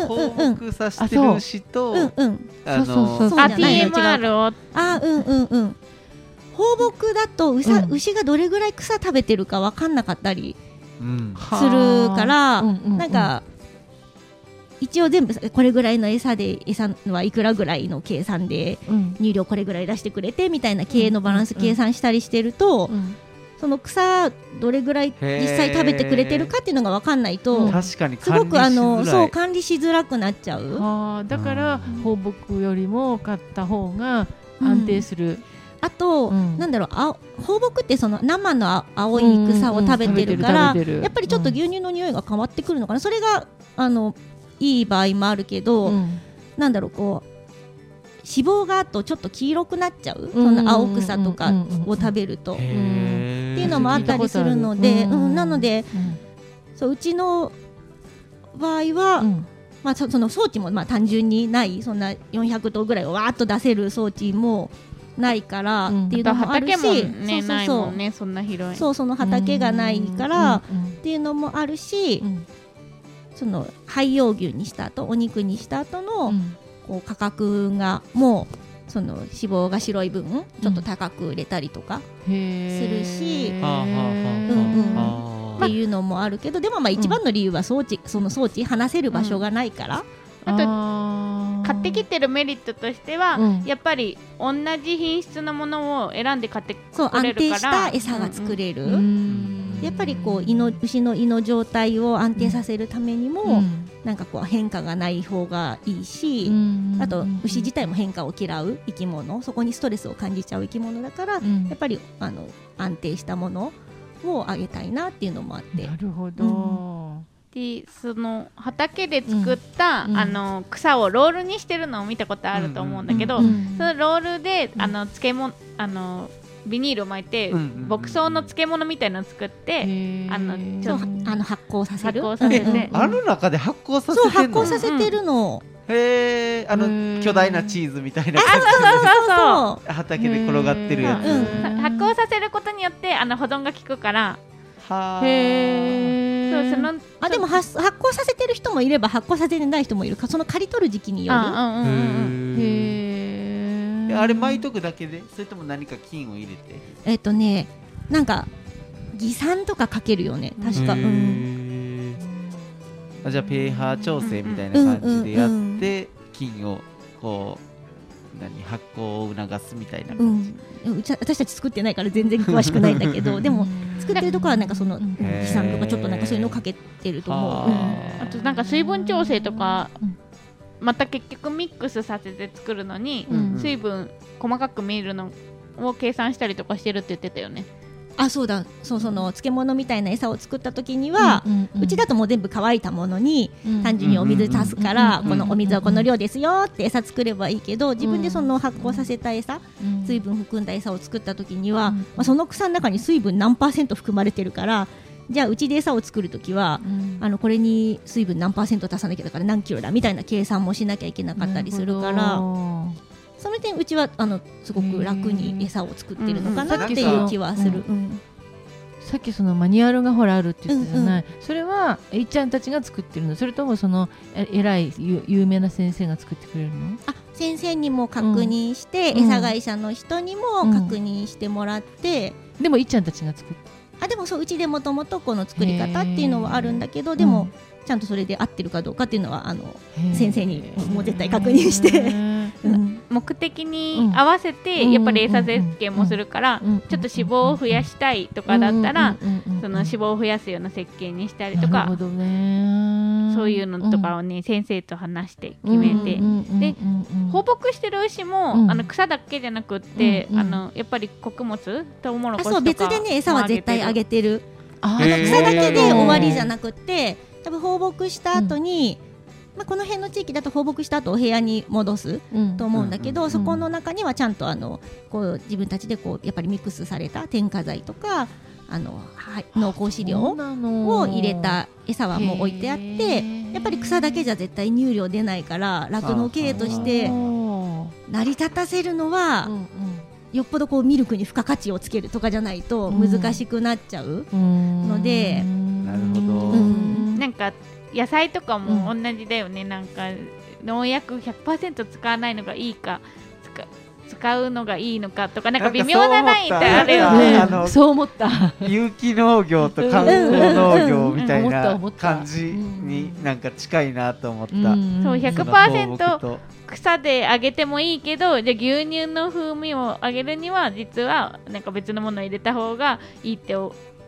放うんうん牧させてる牛とうん。うんあそうそうそう TMR をあうんうんうん放牧だとうさ、うん。牛がどれぐらい草食べてるかわかんなかったりうん。するから、うんうんうん。なんか一応全部これぐらいの餌で餌はいくらぐらいの計算でうん。乳量これぐらい出してくれてみたいな経営のバランスうん計算したりしてると、うん。その草どれぐらい実際食べてくれてるかっていうのが分かんないと、確かにすごくあのそう管管理しづらくなっちゃう。はあ。だからうん。放牧よりも買った方が安定する、あと、うん。なんだろうあ放牧ってその生のあ青い草を食べてるから、うんうんやっぱりちょっと牛乳の匂いが変わってくるのかな、それがあのいい場合もあるけど、うん。なんだろうこう脂肪があとちょっと黄色くなっちゃう、うんその青草とかを食べると、っていうのもあったりするので、うんなのでうん。そううちの場合は、うん。まあ、そその装置もまあ単純にないそんな400頭ぐらいをわーっと出せる装置もないからうん。っていうのもあるし、畑もねそうないそう。そうねそんな広い。そうその畑がないから、うん。っていうのもあるし、うん。その廃用牛にした後お肉にした後の、うん。こう価格がもうその脂肪が白い分ちょっと高く売れたりとかするしうんうんはあっていうのもあるけど、でもまあ一番の理由は装置、その装置離せる場所がないから、あと買ってきてるメリットとしては、うん。やっぱり同じ品質のものを選んで買ってそう安定した餌が作れる、うん。やっぱりこう胃の牛の胃の状態を安定させるためにも、うん。なんかこう変化がない方がいいし、うん。あと牛自体も変化を嫌う生き物そこにストレスを感じちゃう生き物だから、うん。やっぱりあの安定したものをあげたいなっていうのもあって。なるほど、でその畑で作った、うんあの草をロールにしてるのを見たことあると思うんだけど、うんそのロールで、うんあの漬物あのビニールを巻いて、うんうんうん牧草の漬物みたいなのを作って、あのちそうょっとあの発酵させる？発酵させて。あの中で発酵さそうせて発酵させてるの、へえあの巨大なチーズみたいなそう感そうじで畑で転がってるやつ。発酵させることによってあの保存が効くからはあ。へー。そうそのあでも発発酵させてる人もいれば発酵させてない人もいるかその刈り取る時期による。あうんうんうん。うんへえあれ巻いとくだけでそれとも何か菌を入れて？えっとねなんか偽酸とかかけるよね。確か、へうん、ー。あじゃあ pH 調整みたいな感じでやって菌をこう何発酵を促すみたいなう感じ、ん、うち私たち作ってないから全然詳しくないんだけどでも作ってるとこはなんかそのうん。へー偽酸とかちょっとなんかそういうのかけてると思う、はあとなんか水分調整とかうん。また結局ミックスさせて作るのにうん。水分細かく見えるのを計算したりとかしてるって言ってたよねあそうだ。そうその漬物みたいな餌を作った時には、うちだともう全部乾いたものに単純にお水足すから、うんこのお水はこの量ですよって餌作ればいいけど自分でその発酵させた餌、水分含んだ餌を作った時には、うん。まあ、その草の中に水分何パーセント含まれてるからじゃあうちで餌を作る時は、あのこれに水分何パーセント足さなきゃだから何キロだみたいな計算もしなきゃいけなかったりするからその点うちはあのすごく楽に餌を作ってるのかなっていう気はする。うんさっきそのマニュアルがほらあるって言ってたじゃない、それはえいちゃんたちが作ってるの？それともそのえ偉いゆ有名な先生が作ってくれるの？あ先生にも確認して、うん。餌会社の人にも確認してもらって、でもいっちゃんたちが作ってあでもそううちでもともとこの作り方っていうのはあるんだけどーでも、ちゃんとそれで合ってるかどうかっていうのはあの、先生にもう絶対確認して。目的に合わせてやっぱり餌設計もするからうん。ちょっと脂肪を増やしたいとかだったらその脂肪を増やすような設計にしたりとかなるほどね。そういうのとかをね先生と話して決めてで放牧してる牛も、うん。あの草だけじゃなくって、あのやっぱり穀物トウモロコシとかあそう別でね餌は絶対あげてる。草だけで終わりじゃななくって多分放牧した後に、まあ、この辺の地域だと放牧した後お部屋に戻すと思うんだけど、うん。そこの中にはちゃんとあのこう自分たちでこうやっぱりミックスされた添加剤とかあのはい濃厚飼料を入れた餌はもう置いてあってやっぱり草だけじゃ絶対乳量出ないから酪農経営として成り立たせるのはよっぽどこうミルクに付加価値をつけるとかじゃないと難しくなっちゃう。のでなるほど。うんなんか野菜とかも同じだよね、なんか農薬100%使わないのがいいか使使うのがいいのかとかなんか微妙なラインってあるよね。そう思った。有機農業と観光農業みたいな感じになんか近いなと思った。そうその100%放牧と。草であげてもいいけどじゃあ牛乳の風味を上げるには実はなんか別のものを入れた方がいいって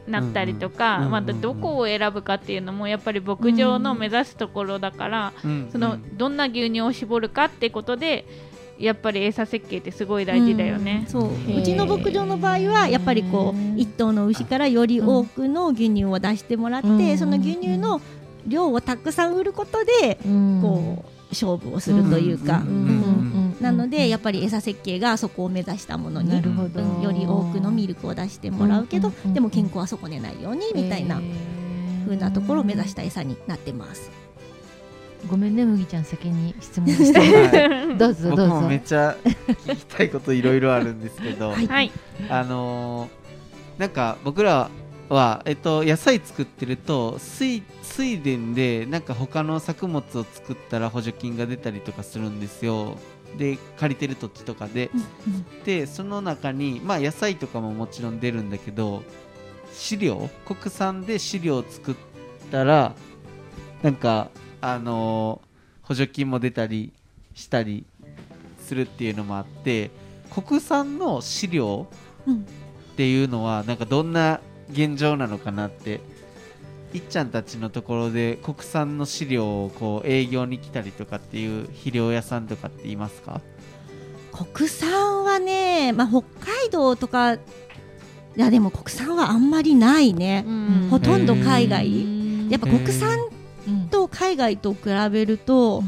なったりとか、うんうんまあ、どこを選ぶかっていうのもやっぱり牧場の目指すところだから、うんそのどんな牛乳を絞るかってことでやっぱり餌設計ってすごい大事だよね。うん。そう。うちの牧場の場合はやっぱりこう一頭の牛からより多くの牛乳を出してもらって、うん。その牛乳の量をたくさん売ることでこう勝負をするというか、うんうんなのでやっぱり餌設計がそこを目指したものになるほど。うんより多くのミルクを出してもらうけど、うんうんうんでも健康は損ねないようにみたいな風なところを目指した餌になってます。ごめんね麦ちゃん先に質問して。[laughs] はい。[laughs] どうぞどうぞ。僕もめっちゃ聞きたいこといろいろあるんですけど、[laughs] はい。はい、あのーなんか僕らは、えっと、野菜作ってると水水田でなんか他の作物を作ったら補助金が出たりとかするんですよ。で借りてる土地とかで、でその中にまあ野菜とかももちろん出るんだけど飼料？国産で飼料を作ったらなんかあのー補助金も出たりしたりするっていうのもあって国産の飼料うん。っていうのはなんかどんな現状なのかなって。いっちゃんたちのところで国産の飼料をこう営業に来たりとかっていう肥料屋さんとかって言いますか？国産はね、まあ、北海道とかいやでも国産はあんまりないね、うん。ほとんど海外。やっぱ国産うん。と海外と比べると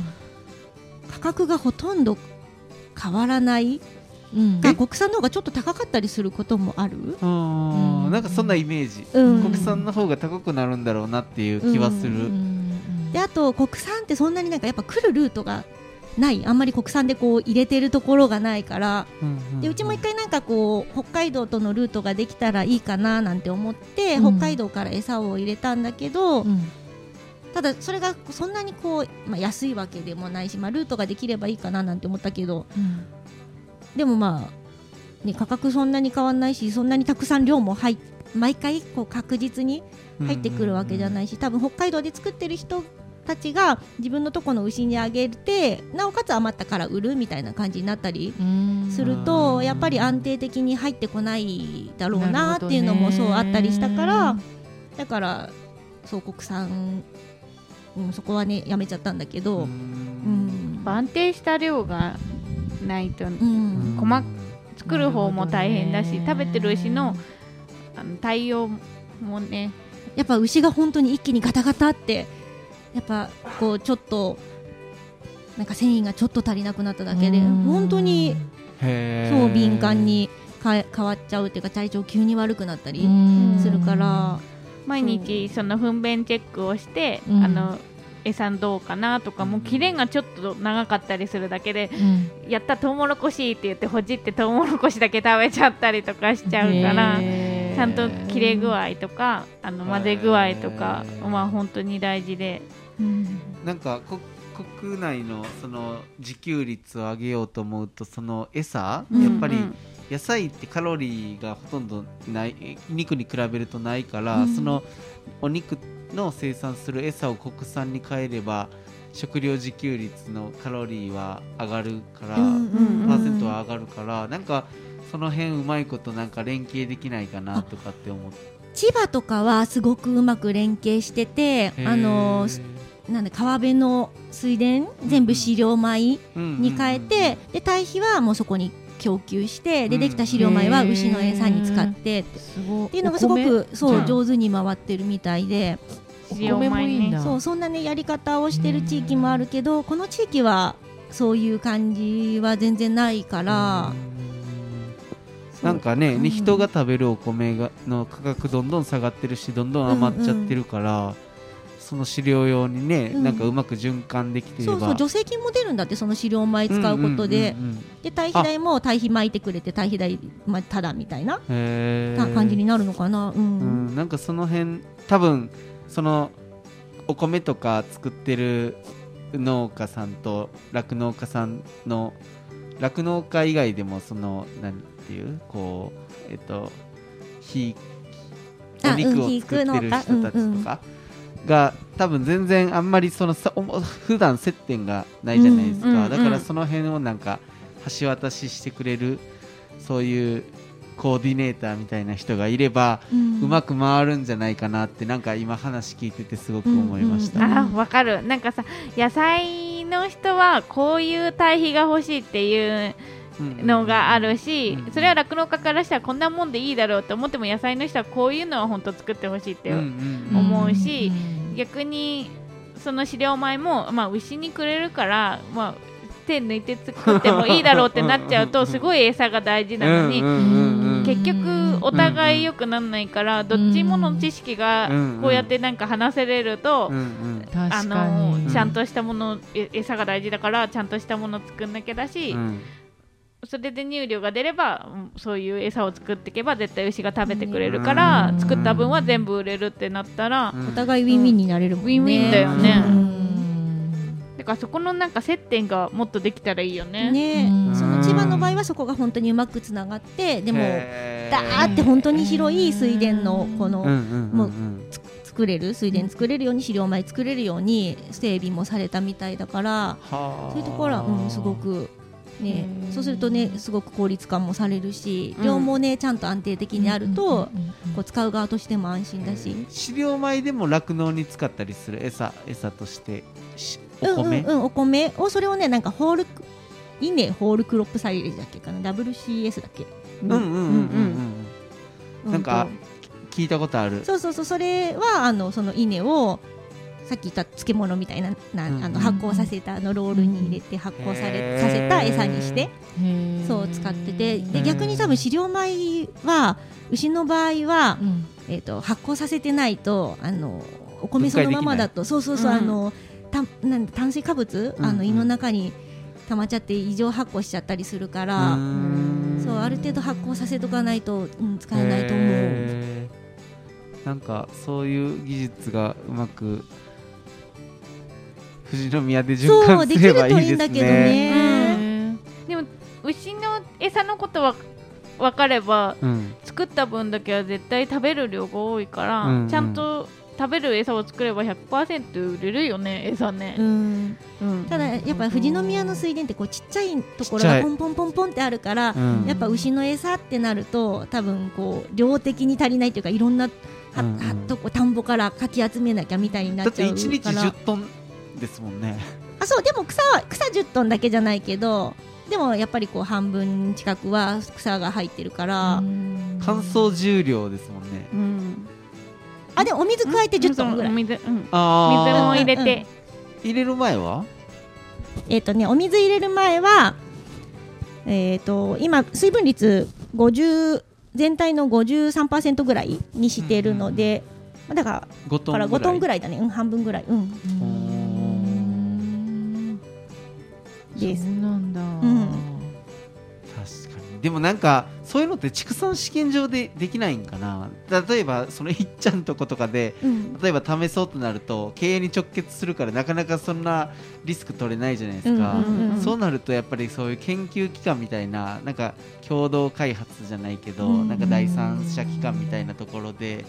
価格がほとんど変わらないうん。が国産の方がちょっと高かったりすることもある、うん。うん。なんかそんなイメージ、うん。国産の方が高くなるんだろうなっていう気はする、うんであと国産ってそんなになんかやっぱ来るルートがない。あんまり国産でこう入れてるところがないから。うん。でうちも一回なんかこう北海道とのルートができたらいいかななんて思って、うん。北海道から餌を入れたんだけど、うん。ただそれがそんなにこう、まあ、安いわけでもないし、まあ、ルートができればいいかななんて思ったけどうんでもまあ、ね、価格そんなに変わんないしそんなにたくさん量も入っ毎回こう確実に入ってくるわけじゃないし多分北海道で作ってる人たちが自分のとこの牛にあげてなおかつ余ったから売るみたいな感じになったりうん。するとやっぱり安定的に入ってこないだろうなっていうのもそうあったりしたからだからそう国産、うん、そこはねやめちゃったんだけど、うん。安定した量がないとうん。細作る方も大変だし食べてる牛のあの対応もね。やっぱ牛が本当に一気にガタガタってやっぱこうちょっとなんか繊維がちょっと足りなくなっただけでうん。本当にそう敏感にかえ変わっちゃうっていうか体調急に悪くなったりうん。するから。毎日その糞便チェックをして、うん。あの餌どうかなとかもう切れがちょっと長かったりするだけでうん。やったトウモロコシって言ってほじってトウモロコシだけ食べちゃったりとかしちゃうからちゃんと切れ具合とかあの混ぜ具合とかまあ本当に大事で。なんかこ国内のその自給率を上げようと思うとその餌、うんやっぱりうん野菜ってカロリーがほとんどない肉に比べるとないから、うん。そのお肉の生産する餌を国産に変えれば食料自給率のカロリーは上がるから、うんパーセントは上がるからなんかその辺うまいことなんか連携できないかなとかって思って。千葉とかはすごくうまく連携しててあのなんで川辺の水田全部飼料米に変えてで堆肥はもうそこに供給してでうん。できた飼料米は牛の餌に使って。っていうのがすごくそううん上手に回ってるみたいで。お米もいいんだ。そうそんなねやり方をしてる地域もあるけどこの地域はそういう感じは全然ないから。なんかね、う。ん人が食べるお米がの価格どんどん下がってるしどんどん余っちゃってるから、その飼料用にね、うん。なんかうまく循環できてれば。そうそう助成金も出るんだってその飼料米使うことで、うんうんうんうん。で堆肥代も堆肥巻いてくれて堆肥代、まあ、ただみたいな。感じになるのかな、うん。うん、なんかその辺多分そのお米とか作ってる農家さんと酪農家さんの酪農家以外でもそのなんていう？こうえっとひあお肉をうん作ってる人たちひく農家とかが多分全然あんまりそのさおも普段接点がないじゃないですか、うんうんうんだからその辺をなんか橋渡ししてくれるそういうコーディネーターみたいな人がいれば、うん。うまく回るんじゃないかなってなんか今話聞いててすごく思いました、うん。うんあわかる。なんかさ野菜の人はこういう堆肥が欲しいっていうのがあるし、うんそれは酪農家からしたらこんなもんでいいだろうと思っても野菜の人はこういうのは本当作ってほしいって、うんうん思うしうん逆にその飼料米も、まあ、牛にくれるから、まあ、手抜いて作ってもいいだろうってなっちゃうとすごい餌が大事なのに、結局お互い良くならないから、どっちもの知識がうんこうやってなんか話せれると、あのに。ちゃんとしたものえ餌が大事だからちゃんとしたもの作んなきゃだし、うんそれで乳量が出ればうんそういう餌を作っていけば絶対牛が食べてくれるから、うん。作った分は全部売れるってなったら、うん。お互いウィンウィンになれるもんね、ウィンウィンだよね。うん。だからそこのなんか接点がもっとできたらいいよね。ね。うん。その千葉の場合はそこが本当にうまくつながってでもダー。って本当に広い水田のこの、もう作れる水田作れるように飼料米作れるように整備もされたみたいだからはあ。そういうところは、うん、すごく。ね、うん。そうするとねすごく効率化もされるしうん。量もねちゃんと安定的にあると、こう使う側としても安心だし、飼料米でも酪農に使ったりする餌餌としてしお米、うんうんうん、お米。をそれをねなんかホール稲ホールクロップサイレージだっけかな？WCS だっけ、うんうんうんうんうん。なんかう聞いたことある。そうそうそう。それはあのその稲をさっき言った漬物みたいなな、うんあの発酵させたあのロールに入れて発酵されさせた餌にしてそう使っててでうん。逆に多分飼料米は牛の場合はう、ん。えー、と発酵させてないとあのお米そのままだとそうそうそう、うん。あのたなん炭水化物、うんあの胃の中に溜まっちゃって異常発酵しちゃったりするかうら、ん。そうある程度発酵させとかないと、うん、使えないと思う。なんかそういう技術がうまく富士宮で循そう環すれできるとばいいですいいんだけどね。ね。でも牛の餌のことは分かればうん作った分だけは絶対食べる量が多いから、うん。うんちゃんと食べる餌を作れば100%売れるよね餌ね。う、ん、うん。ただやっぱ富士宮の水田ってこうちっちゃいところがポンポンポンポンってあるから、うん。やっぱ牛の餌ってなると多分こう量的に足りないというかいろんなは、うんうん。はとこ田んぼからかき集めなきゃみたいになだってっちゃうから。1日10トンですもんね。あそうでも草は草10トンだけじゃないけどでもやっぱりこう半分近くは草が入ってるから、乾燥重量ですもんね。うん、あでもお水加えて10トンぐらい、うん水,、うも入れうんて、入れる前は？えっ、とねお水入れる前はえっ、と今水分率50全体の53%ぐらいにしてるので、まあだから5トンから5トンぐらい。らいだね、うん、半分ぐらい、うん、です。そうなんだ、ん。確かに。でもなんかそういうのって畜産試験場でできないんかな。例えばそのいっちゃんとことかでうん。例えば試そうとなると経営に直結するからなかなかそんなリスク取れないじゃないですか、うんうんうんそうなるとやっぱりそういう研究機関みたいななんか共同開発じゃないけど、うん。なんか第三者機関みたいなところで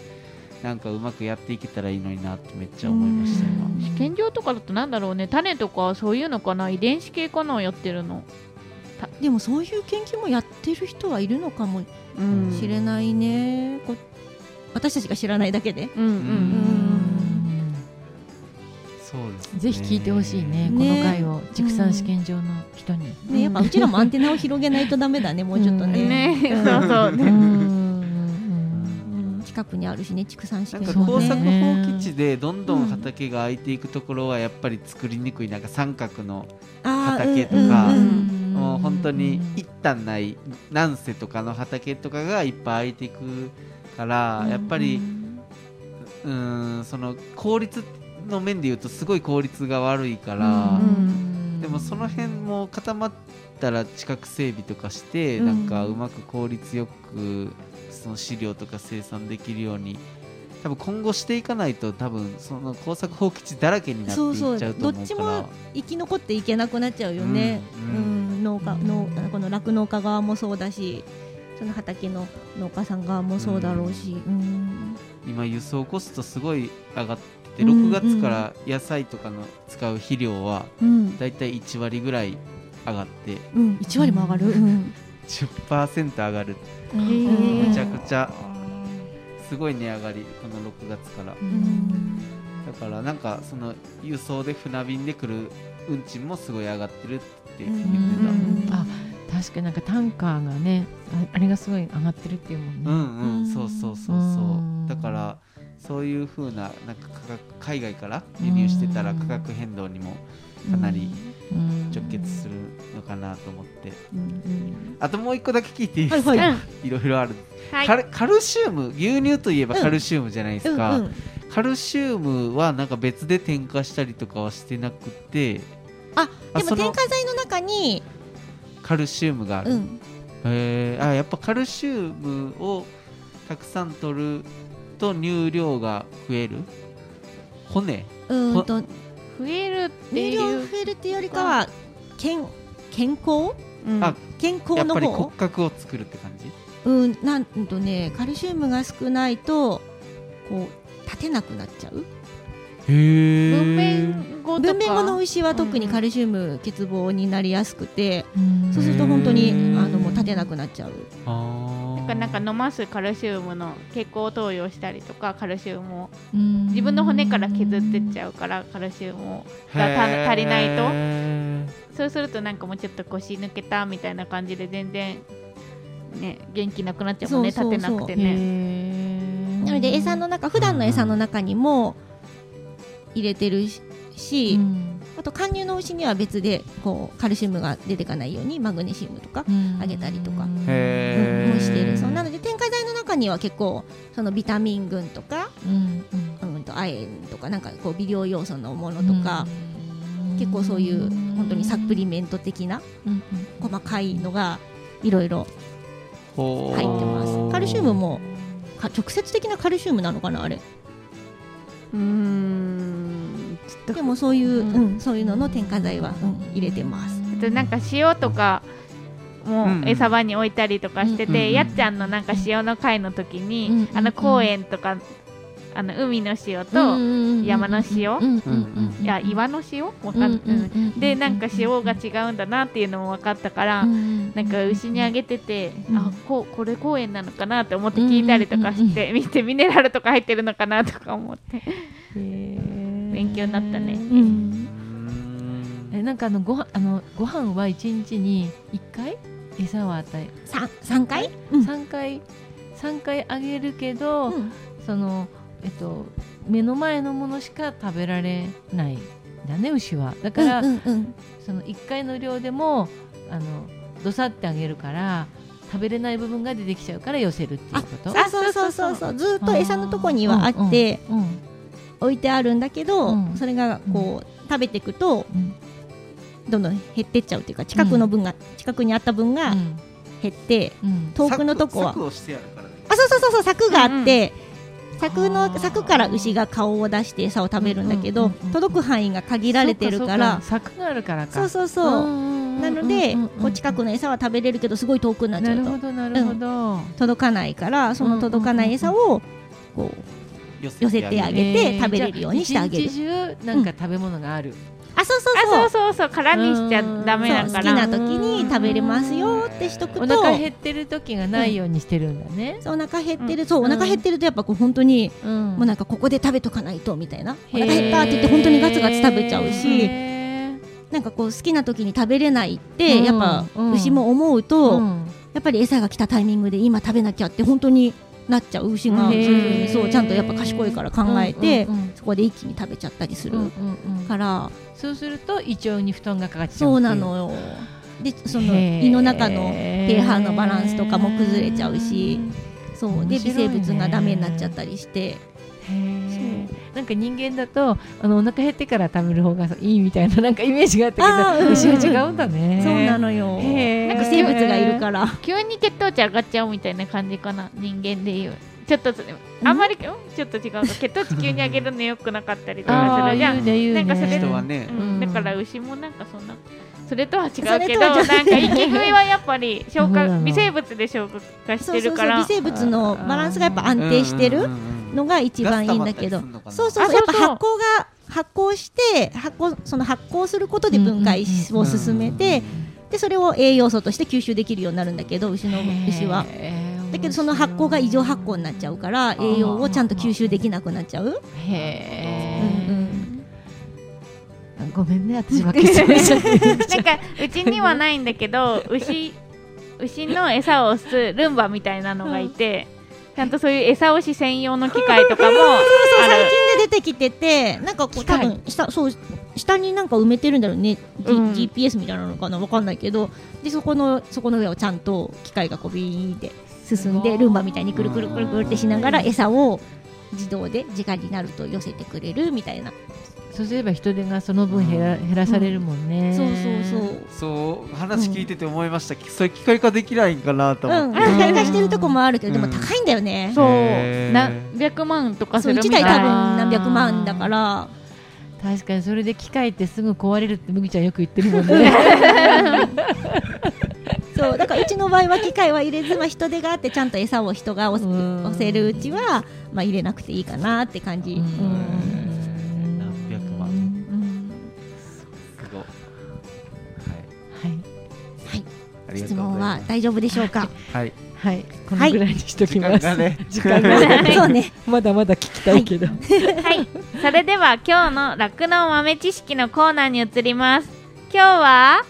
なんかうまくやっていけたらいいのになってめっちゃ思いました今、試験場とかだとなんだろうね。種とかそういうのかな？遺伝子系かな？やってるの。でもそういう研究もやってる人はいるのかもうん。しれないね、こ私たちが知らないだけで、うんうん。うん。そうですねぜひ聞いてほしいね。ねこの回を畜産試験場の人に、ね、やっぱうちらもアンテナを広げないとダメだね。もうちょっとね,、そうそうね近くにあるしね畜産試験場ね。か耕作ね放棄地でどんどん畑が空いていくところはやっぱり作りにくいなんか三角の畑とかもう本当に一旦ない南世とかの畑とかがいっぱい空いていくからやっぱりうーんその効率の面で言うとすごい効率が悪いからでもその辺も固まったら近く整備とかしてうん。なんかうまく効率よくその飼料とか生産できるように多分今後していかないと多分その耕作放棄地だらけになっていっちゃうとど思うから。っちも生き残っていけなくなっちゃうよね、ううん。ん農家農この酪農家側もそうだしその畑の農家さん側もそうだろうし、うん。今輸送コストすごい上がっててうん6月から野菜とかの使う肥料はうん。だいたい1割ぐらい上がって。うん、1割も上がる、うん10%上がる。うん。めちゃくちゃ。すごい値上がりこの6月から。うん。だからなんかその輸送で船便で来る運賃もすごい上がってるって言ってうん。たあ確かになんかタンカーがねああれがすごい上がってるっていうもんね、うんうんそうそうそうそう。うん。だからそういう風ななんか価格海外から輸入してたら価格変動にもかなりうん直結するのかなと思って。うんあともう一個だけ聞いていいですか、はいはい。いろいろある、はい。カルカルシウム牛乳といえばカルシウムじゃないですか、うんうん。カルシウムはなんか別で添加したりとかはしてなくて。あでも添加剤の中に、カルシウムがある、うん、へー。あやっぱカルシウムをたくさん取ると乳量が増える？骨。うーんと増えるって乳量いう増えるっていうよりかは健健康？うん。あ健康やっぱりの方骨格を作るって感じ？うんなんとねカルシウムが少ないとこう立てなくなっちゃう？へえ分娩後とか？分娩後の牛は特にカルシウム欠乏になりやすくて、うん。そうすると本当にあのもう立てなくなっちゃうからなんか飲ますカルシウムの血行投与したりとかカルシウムを。うん。自分の骨から削ってっちゃうからカルシウムをがた足りないと。そうするとなんかもうちょっと腰抜けたみたいな感じで全然ね元気なくなっちゃうもんねそうそうそう。立てなくてへねー。なので餌の中普段の餌の中にも入れてるし、うんあと貫入の牛には別でこうカルシウムが出てかないようにマグネシウムとか、あげたりとかもしてる。そうなので添加剤の中には結構そのビタミン群とか、うんうん。うん、と亜鉛とかなんかこう微量要素のものとか結構そういう本当にサプリメント的なうん細かいのがいろいろほ入ってます。カルシウムもか直接的なカルシウムなのかなあれ？うーんでもそういう、うん。うんそういうのの添加剤は、うん入れてます。あとなんか塩とかもうん。餌場に置いたりとかしてて、うんうんうん。やっちゃんのなんか塩の会の時に、うんうんあの公園とかあの海の塩と、山の塩うんうんうん。いや岩の塩？わかんうんでなんか塩が違うんだなっていうのも分かったから、なんか牛にあげてて、うん。あここれ公園なのかなって思って聞いたりとかして、見てミネラルとか入ってるのかなとか思って。勉勉強になったね。うん。うんえなんかあのごはあのご飯は一日に一回？餌を与え三三回、うん。三回。三回あげるけど、うん。そのえっと目の前のものしか食べられないんだね牛は。だから、うんうんその一回の量でもあのどさってあげるから食べれない部分が出てきちゃうから寄せるっていうこと？あそうそうそうそう。ずーっと餌のとこにはあってうんうん置いてあるんだけど、うん。それがこう食べていくとうん。どんどん減ってっちゃうっていうか近くの分が、近くにあった分がうん。減ってうん。遠くのとこは。柵をしてやるからね。あそうそうそうそう柵があって、柵あのー。柵から牛が顔を出して餌を食べるんだけど、届く範囲が限られてるからそうかそうか柵があるから。かそうそうそう、なので、こう近くのの餌は食べれるけどすごい遠くになっちゃうと。なるほどなるほど、届かないからその届かない餌をこう寄寄せてあげて食べれるようにしてあげる。なんか食べ物がある、あそうそうあそう。そうそうそう。空にしちゃダメだそう好きからな時に食べれますよってしとくおと腹減ってる時がないようにしてるんだね、そうお腹減ってる、そうお腹減ってるとやっぱこう本当にうん。もうなんかここで食べとかないとみたいな。お腹減ったって言って本当にガツガツ食べちゃうし。へなんかこう好きな時に食べれないって、うん。やっぱうん。牛も思うーと、うん。やっぱり餌が来たタイミングで今食べなきゃって本当になっちゃう牛がそうちゃんとやっぱ賢いから考えて、うんうんそこで一気に食べちゃったりするうんうんうん。から、そうすると胃腸に布団がかかっちゃうそうなのよ。でその胃の中の pH のバランスとかも崩れちゃうし。そう。で微生物がダメになっちゃったりしてなんか人間だとあのお腹減ってから食べる方がいいみたいななんかイメージがあったけど牛は違うんだね。そうなのよ。なんか生物がいるから。急に血糖値上がっちゃうみたいな感じかな人間でいう。ちょっとあんまり、うん？ちょっと違う。か血糖値急に上げるのよくなかったりとかするじゃん。ねね。なんかそれ人はね。うん。うん。だから牛もなんかそんなそれとは違うそけどなんか息食いはやっぱり消化微生物で消化しそうそうそうてるから微生物のバランスがやっぱ安定してるのが一番いいんだけど。そうそうあそうやっぱ発酵が発酵して発酵その発酵することで分解を進めてでそれを栄養素として吸収できるようになるんだけど牛の牛は。だけどその発酵が異常発酵になっちゃうから栄養をちゃんと吸収できなくなっちゃう。へうんうえごめんね私ばっかり喋っちゃって。なんかうちにはないんだけど牛牛の餌を押すルンバみたいなのがいて、ちゃんとそういう餌押し専用の機械とかも [laughs] 最近で出てきててなんかこう多分下そう下になんか埋めてるんだろうね、G うん。GPS みたいなのかな？わかんないけど。でそこのそこの上をちゃんと機械がこうビーって進んでルンバみたいにくるくるくるくるってしながら餌を自動で時間になると寄せてくれるみたいな、そうすれば人手がその分減ら減らされるもんね。そうそうそう。そう話聞いてて思いました、それ機械化できないんかなとうん、思って、機械化してるとこもあるけど、でもうん高いんだよね。そう。何百万とかすそう1るみたい台多分な何百万だから、確かにそれで機械ってすぐ壊れるって麦ちゃんよく言ってるもんね。[laughs] そうだからうちの場合は機械は入れず、まあ、人手があってちゃんと餌を人が押せるうちは、まあ、入れなくていいかなって感じ。質問は大丈夫でしょうか？はい。はい。このぐらいにしときます、時間がね。時間がね。そうね。まだまだ聞きたいけど、はい。それでは今日の酪農豆知識のコーナーに移ります。今日は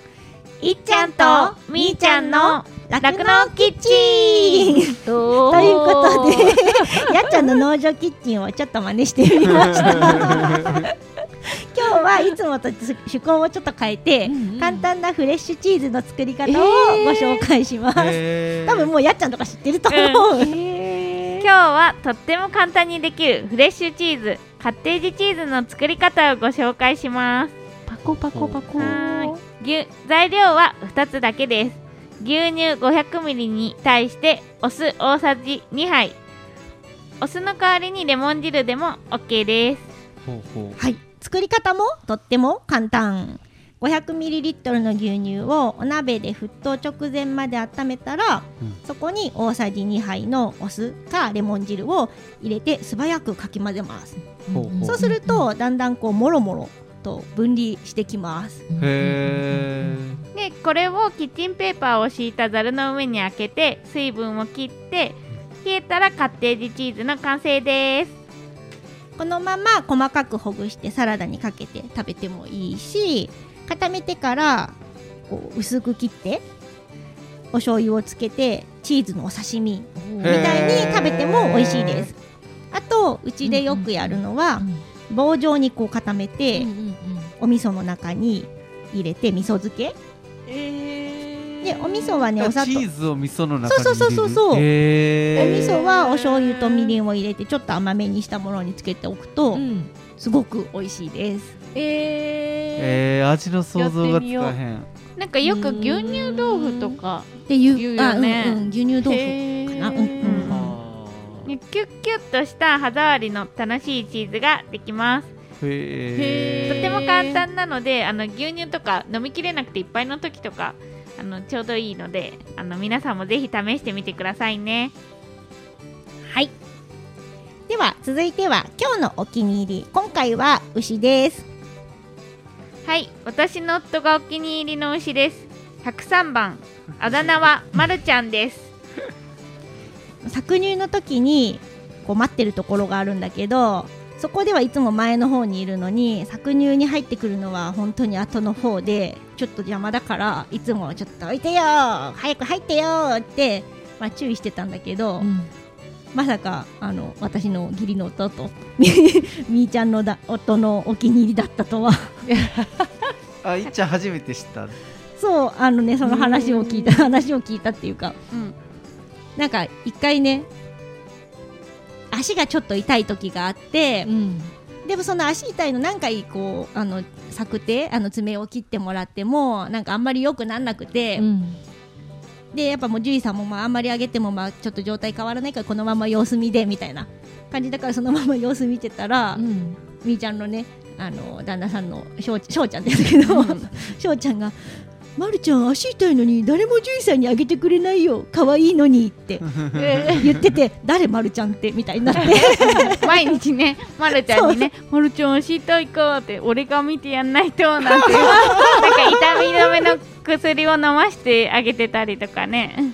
いっちゃんとみーちゃんの酪農キッチン。とということで、[laughs] やっちゃんの農場キッチンをちょっと真似してみました。[laughs] 今日はいつもと趣向をちょっと変えて、うんうん。簡単なフレッシュチーズの作り方をご紹介します。へー。多分もうやっちゃんとか知ってると思う。今日はとっても簡単にできるフレッシュチーズカッテージチーズの作り方をご紹介します。パコパコパコ。牛材料は2つだけです。牛乳 500ml に対してお酢大さじ2杯。お酢の代わりにレモン汁でも OK です。ほうほはい作り方もとっても簡単。500ml の牛乳をお鍋で沸騰直前まで温めたら、うん。そこに大さじ2杯のお酢かレモン汁を入れて素早くかき混ぜます。うほうほう。そうするとだんだんこうもろもろと分離してきます。へでこれをキッチンペーパーを敷いたざるの上に開けて水分を切って冷えたらカッテージチーズの完成ですこのまま細かくほぐしてサラダにかけて食べてもいいし固めてからこう薄く切ってお醤油をつけてチーズのお刺身みたいに食べても美味しいです。あとうちでよくやるのは棒状にこう固めてお味噌の中に入れて味噌漬けでお味噌はねお砂糖。チーズを味噌の中に入れる。そうそうそうそうそう。へー。お味噌はお醤油とみりんを入れてちょっと甘めにしたものにつけておくとうん。すごく美味しいです。ええー、味の想像がつかへん。なんかよく牛乳豆腐とかっていう言うよね。あうんうん、牛乳豆腐かな。うんうんキュッキュッとした歯触りの楽しいチーズができます。ーへー。とても簡単なのであの牛乳とか飲みきれなくていっぱいの時とかあのちょうどいいのであの皆さんもぜひ試してみてくださいね。はい。では続いては今日のお気に入り。今回は牛です。はい。私の夫がお気に入りの牛です。103番。あだ名はまるちゃんです。[laughs] 搾乳の時にこう待ってるところがあるんだけどそこではいつも前の方にいるのに搾乳に入ってくるのは本当に後の方でちょっと邪魔だからいつもちょっと置いてよ早く入ってよって、まあ、注意してたんだけど、まさかあの私の義理の弟み [laughs] みーちゃんのだ夫のお気に入りだったとは。[laughs] あいっちゃん初めて知ったそうあのねその話を聞いた話を聞いたっていうか。うん。なんか一回ね足がちょっと痛い時があって、でもその足痛いの何回こうあの策定あの爪を切ってもらってもなんかあんまり良くなんなくて、でやっぱもう獣医さんもまああんまり上げてもまあちょっと状態変わらないからこのまま様子見でみたいな感じだからそのまま様子見てたら、みーちゃんのねあの旦那さんのしょうちゃんですけど、しょうちゃんが「まるちゃん足痛いのに誰も獣医さんにあげてくれないよ可愛いのに」って [laughs] 言ってて「誰まるちゃんって」みたいになって。[laughs] 毎日ね、まるちゃんにね、まるちゃん足痛いかって、俺が見てやんないとなんて、[laughs] なんか痛み止めの薬を飲ましてあげてたりとかね、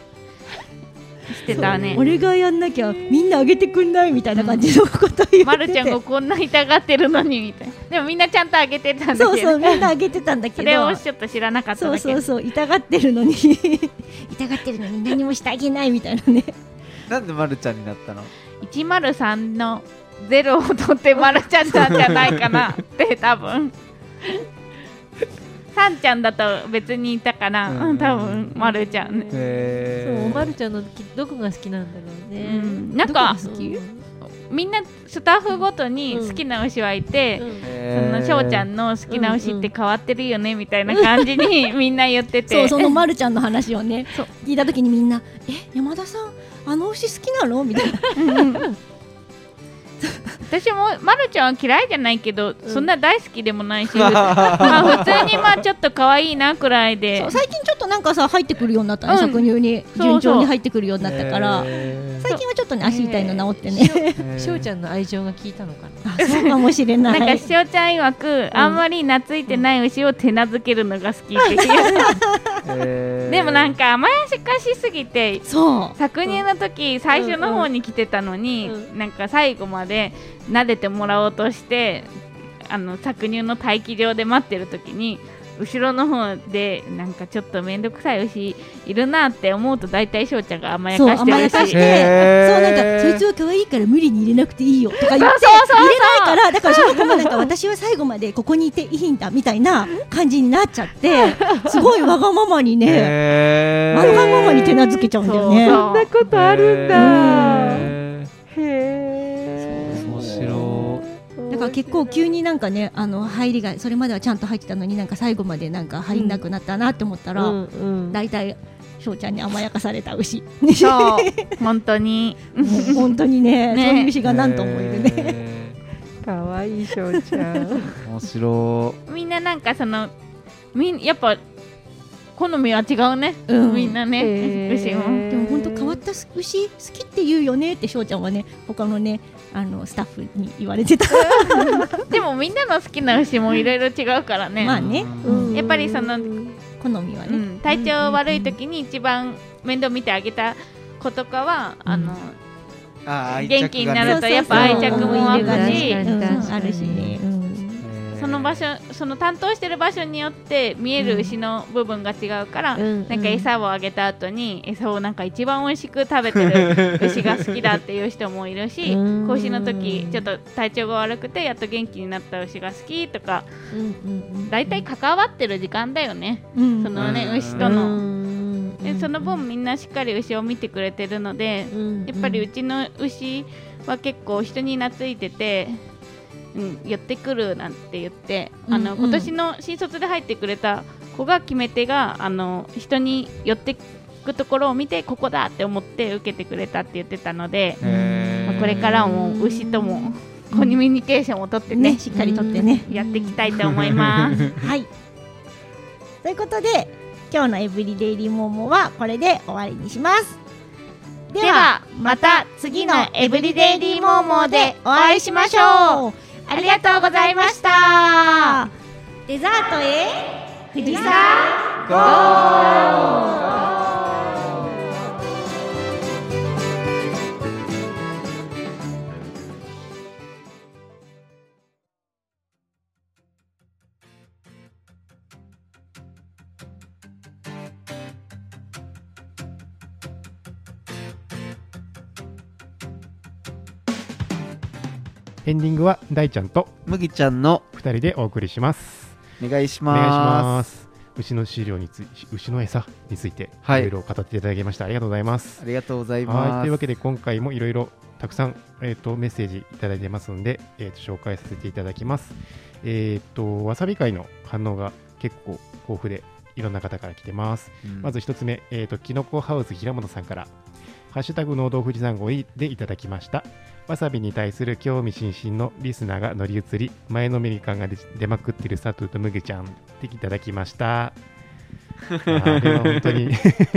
してたね。俺がやんなきゃみんなあげてくんないみたいな感じのこと言ってて、まるちゃんがこんな痛がってるのにみたいな。でもみんなちゃんとあげてたんだけど、そうそうみんなあげてたんだけど。それをちょっと知らなかったそうそうそう痛がってるのに。[laughs] 痛がってるのに何もしてあげないみたいなね。なんでまるちゃんになったの？103のゼロを取ってまるちゃんなんじゃないかなって多分。さんちゃんだと別にいたかな、うん。うん、多分まるちゃんね。へそう、まるちゃんのきどこが好きなんだろうね。うん。なんか好き？みんなスタッフごとに好きな牛はいて、そのしょうちゃんの好きな牛って変わってるよねみたいな感じに [laughs] みんな言ってて。そうそのまるちゃんの話をね [laughs] 聞いた時にみんな「え山田さんあの牛好きなの?」みたいな [laughs] 私もまるちゃんは嫌いじゃないけど、そんな大好きでもないし、[laughs] まあ、普通にまあちょっと可愛いなくらい。で最近ちょっとなんかさ入ってくるようになったね、うん。搾乳に順調に入ってくるようになったから。へ最近はちょっとね足痛いの治ってね、ー。しょうちゃんの愛情が効いたのかな？あそうかもしれなないんかしおちゃん曰く、あんまり懐いてない牛を手なずけるのが好きっていう、でもなんか甘やかしすぎてそう。搾乳の時最初の方に来てたのに、うなんか最後まで撫でてもらおうとしてあの搾乳の待機場で待ってる時に後ろの方でなんかちょっと面倒くさい牛いるなって思うと大体翔ちゃんが甘やかしてるし甘やかして、へーそうなんかそいつは可愛いから無理に入れなくていいよとか言ってそうそうそう入れないからだからその子もなんか私は最後までここにいていいんだみたいな感じになっちゃって [laughs] すごいわがままにねわがままに手なずけちゃうんだよね。そうそうことあるんだ。へへえ。だかか結構急になんかねあの入りがそれまではちゃんと入ってたのになんか最後までなんか入んなくなったなって思ったら、うんうん。大体翔ちゃんに甘やかされた牛。そう本当に。本当にねね。そういう牛が何ともいるね、ねかわいいしょうちゃん。面白みんななんかそのみんやっぱ好みは違うね、うん。みんなね、へー。牛もった牛好きって言うよねって翔ちゃんはね他のねあのスタッフに言われてた。[laughs] でもみんなの好きな牛もいろいろ違うからね、まあね。うん。やっぱりその好みはね、うん、体調悪い時に一番面倒見てあげた子とかは、あのあー元気になるとやっぱ愛着も湧くし。あるしね、うんその場所その担当してる場所によって見える牛の部分が違うから、うん。なんか餌をあげた後に餌をなんか一番美味しく食べてる牛が好きだっていう人もいるしうん。子牛の時ちょっと体調が悪くてやっと元気になった牛が好きとかうんうん大体関わってる時間だよね。うん。そのねうん。牛との。うん。でその分みんなしっかり牛を見てくれてるのでうん。やっぱりうちの牛は結構人に懐いてて、うん、寄ってくるなんて言って、あのうん。うん今年の新卒で入ってくれた子が決め手があの人に寄ってくところを見てここだって思って受けてくれたって言ってたので、まあこれからも牛ともコミュニケーションをとってねねしっかりとってね、やっていきたいと思います。[laughs] はい。ということで今日のエブリデイリーモーモーはこれで終わりにします。でではまた次のエブリデイリーモーモーでお会いしましょうありがとうございました。デザートへ富士山エンディングは大ちゃんと麦ちゃんの2人でお送りします。お願いしお願いしまます。す牛の飼料につい牛の餌についてはい。いろいろ語っていただきました、ありがとうございます。ありがとうございはい。ますというわけで今回もいろいろたくさん、えー、とメッセージいただいてますので、えー、と紹介させていただきます。えっ、とわさび会の反応が結構豊富でいろんな方から来てます。うん。まず一つ目、えー、ときのこハウス平本さんからハッシュタグ農道富士山号でいただきました。わさびに対する興味津々のリスナーが乗り移り前のめり感が出出まくっている佐藤とむげちゃん。っていただきました。[laughs] あれは本当に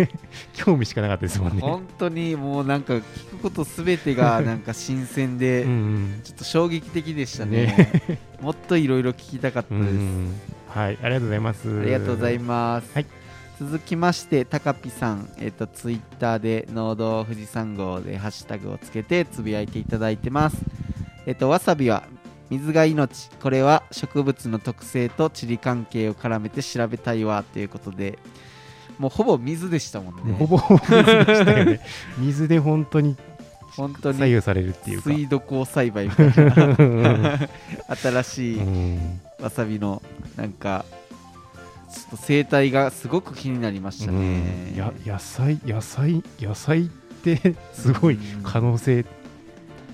[laughs] 興味しかなかったですもんね。本当にもうなんか聞くことすべてが [laughs] なんか新鮮で、うんうん。ちょっと衝撃的でしたね。もっといろいろ聞きたかったうです、ん。はい、ありがとうございます。ありがとうございます、はい続きましてたかぴさん、えっとツイッターで農道富士山号でハッシュタグをつけてつぶやいていただいてます。えっとわさびは水が命。これは植物の特性と地理関係を絡めて調べたいわということで。もうほぼ水でしたもんね。ほぼほぼ水でしたよね。[laughs] 水で本当に本当に左右されるっていうか。水土耕栽培みたいな。うん。[laughs] 新しいうん。わさびのなんかちょっと生態がすごく気になりましたね、や野菜野菜野菜って [laughs] すごいうん。可能性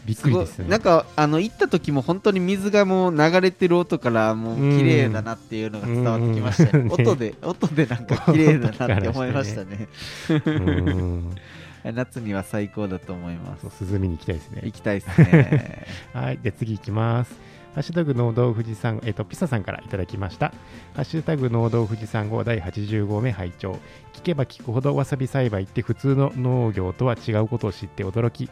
びっくりですね。なんかあの行った時も本当に水がもう流れてる音からもう綺麗だなっていうのが伝わってきましたね、音で [laughs] 音でなんか綺麗だなって思いましたね。うん。[laughs] 夏には最高だと思います。涼みに行きたいですね。行。きたいですね。はい、で次行きます。ハッシュタグ農道富士山、えっ、と、ピサさんからいただきました。ハッシュタグ農道富士山号第80号目拝聴聞けば聞くほどわさび栽培って普通の農業とは違うことを知って驚き、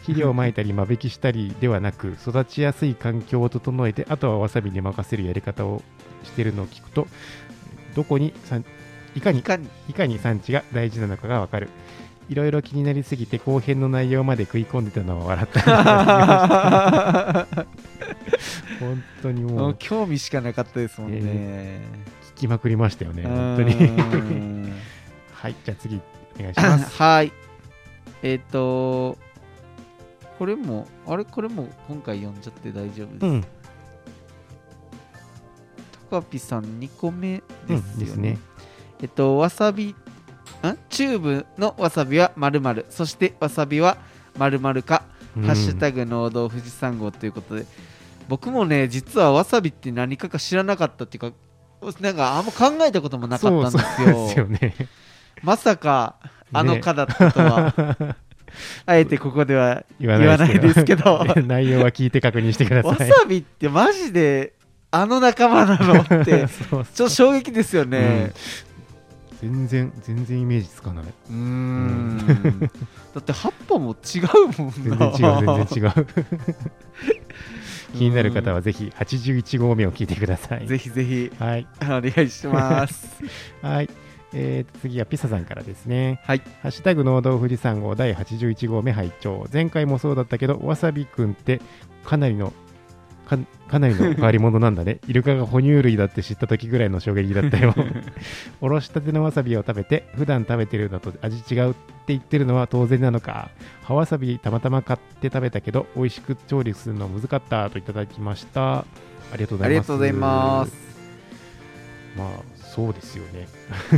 肥料をまいたり間引きしたりではなく、育ちやすい環境を整えて、あとはわさびに任せるやり方をしているのを聞くと、どこに産いかにいかにいかに産地が大事なのかがわかる。いろいろ気になりすぎて後編の内容まで食い込んでたのは笑った。[laughs] 本当にももうう興味しかなかったですもんね、聞きまくりましたよね、う本当に。ん [laughs] はい、じゃあ次お願いします。[laughs] はいえっ、とこれもあれ？これも今回読んじゃって大丈夫です、うん、高ピさん2個目うんですよね,、ですね。えっとわさびん？チューブのわさびはまるそしてわさびはまるか、ハッシュタグ農道富士山号ということで。僕もね実はわさびって何かか知らなかったっていうかなんかあんま考えたこともなかったんですよ。そうそうですよね。まさかあの蚊だったとは、あえてここでは言言わないですけど。[laughs] 内容は聞いて確認してくだわさい。さびってマジであの仲間なのって。[laughs] ちょっと衝撃ですよね全然全然イメージつかない。うーん。だって葉っぱも違うもん全な然違う全然違う。[laughs] 気になる方はぜひ81号目を聞いてください。ぜひぜひ。はい。お願いします。[laughs] はい、えー次はピサさんからですね。はい。ハッシュタグ農道富士山号第81号目拝聴。前回もそうだったけどわさびくんってかなりのかかなりの変わり者なんだね。[laughs] イルカが哺乳類だって知った時ぐらいの衝撃だったよ。[laughs] おろしたてのわさびを食べて普段食べてるのと味違うって言ってるのは当然なのか。葉わさびたまたま買って食べたけど美味しく調理するの難かったといただきました。ありがとうございます。ありがとうございます。まあそうですよね。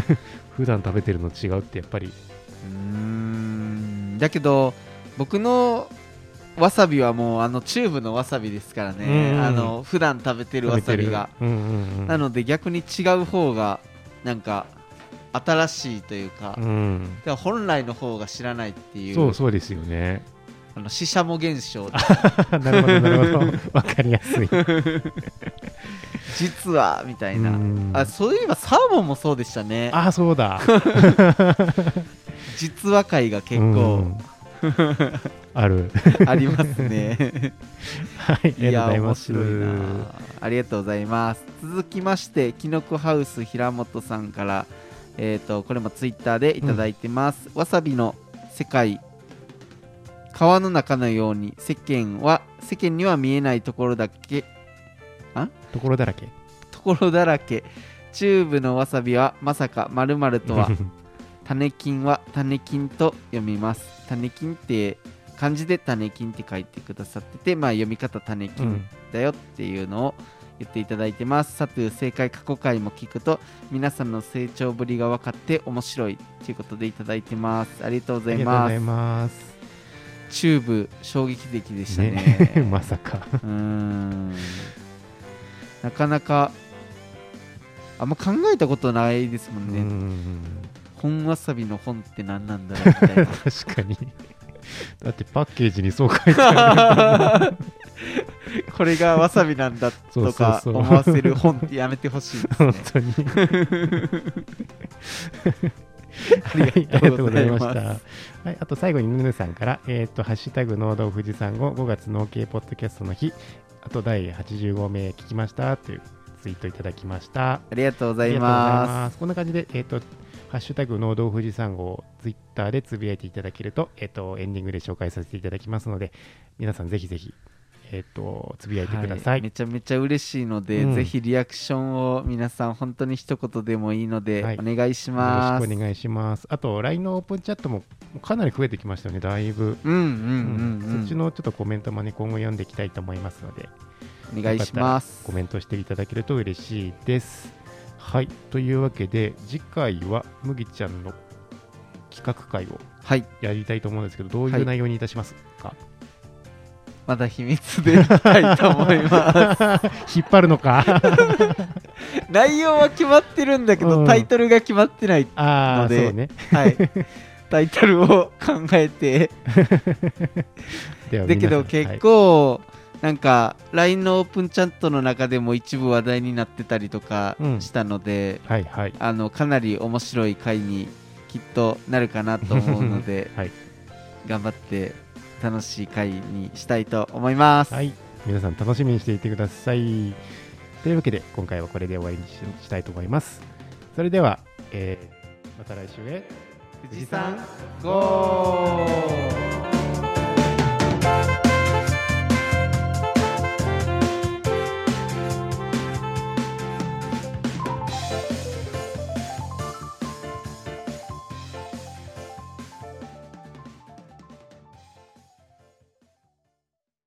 [laughs] 普段食べてるの違うってやっぱり。うーん。だけど僕のわさびはもうあのチューブのわさびですからね、うん。あの普段食べてるわさびが、うんうんうん。なので逆に違う方がなんか新しいというか,、うん。本来の方が知らないっていうそうそうですよね。あの死者も現象なるほどなるほど。[laughs] わかりやすい。実はみたいな、うん。あそういえばサーモンもそうでしたね。あそうだ。[laughs] [laughs] 実話会が結う構んある。[laughs] ありますね。[laughs] はいいや面白いな。ありがとうございます。続きましてきのこハウス平本さんからえっ、とこれもツイッターでいただいてます、わさびの世界川の中のように世間は世間には見えないところだけところだらけ。ところだらけ。チューブのわさびはまさかまるとは種金は種金と読みます種金って漢字で種金って書いてくださっててまあ読み方種金うんだよっていうのを言っていただいてます。さて正解過去回も聞くと皆さんの成長ぶりが分かって面白いということでいただいてます。ありがとうございありがとうございます。ますチューブ衝撃的でしたね。ね [laughs] まさかうーんなかなかあんま考えたことないですもんね。うん本わさびの本って何なんだろうみたいな。[laughs] 確かにだってパッケージにそう書いてあるこれがわさびなんだとか思わせる本ってやめてほしいですね本。当に [laughs] ありがとうございますありがとうございました。はい、あと最後にヌヌさんから、えっ、と、ハッシュタグ農道富士山号5月農系ポッドキャストの日、あと第85名聞きましたというツイートいただきました。ありがとうございありがとうございまます。こんな感じで、えっ、と、ハッシュタグ農道富士山号、ツイッターでつぶやいていただけると、えっ、と、エンディングで紹介させていただきますので、皆さんぜひぜひ、えっ、と、つぶやいす。てくださ。はいめちゃめちゃ嬉しいので、うんぜひリアクションを皆さん本当に一言でもいいので、はいお願いしよます。ろしくお願いします。あと、LINE のオープンチャットもかなり増えてきましたよね、だいぶ。うんうんうんうん。そっちのちょっとコメントもね、今後読んでいきたいと思いますので、お願いします。コメントしていただけると嬉しいです。はい、というわけで、次回は麦ちゃんの企画会をはい。やりたいと思うんですけど、どういはいう内容にいたしますか、まだ秘密でいきたいと思います。[laughs] 引っ張るのか？[laughs] 内容は決まってるんだけど、うんタイトルが決まってない。のでそうね。はい。タイトルを考えて、[laughs] だけど結構、なんか LINE のオープンチャットの中でも一部話題になってたりとかうんしたので、はい、はい、はい。あのかなり面白い回にきっとなるかなと思うので、[laughs] はい頑張って楽しい回にしたいと思います。はい、皆さん楽しみにしていてください。というわけで、今回はこれで終わりにししたいと思います。それでは、えーまた来週へ。富士山ゴー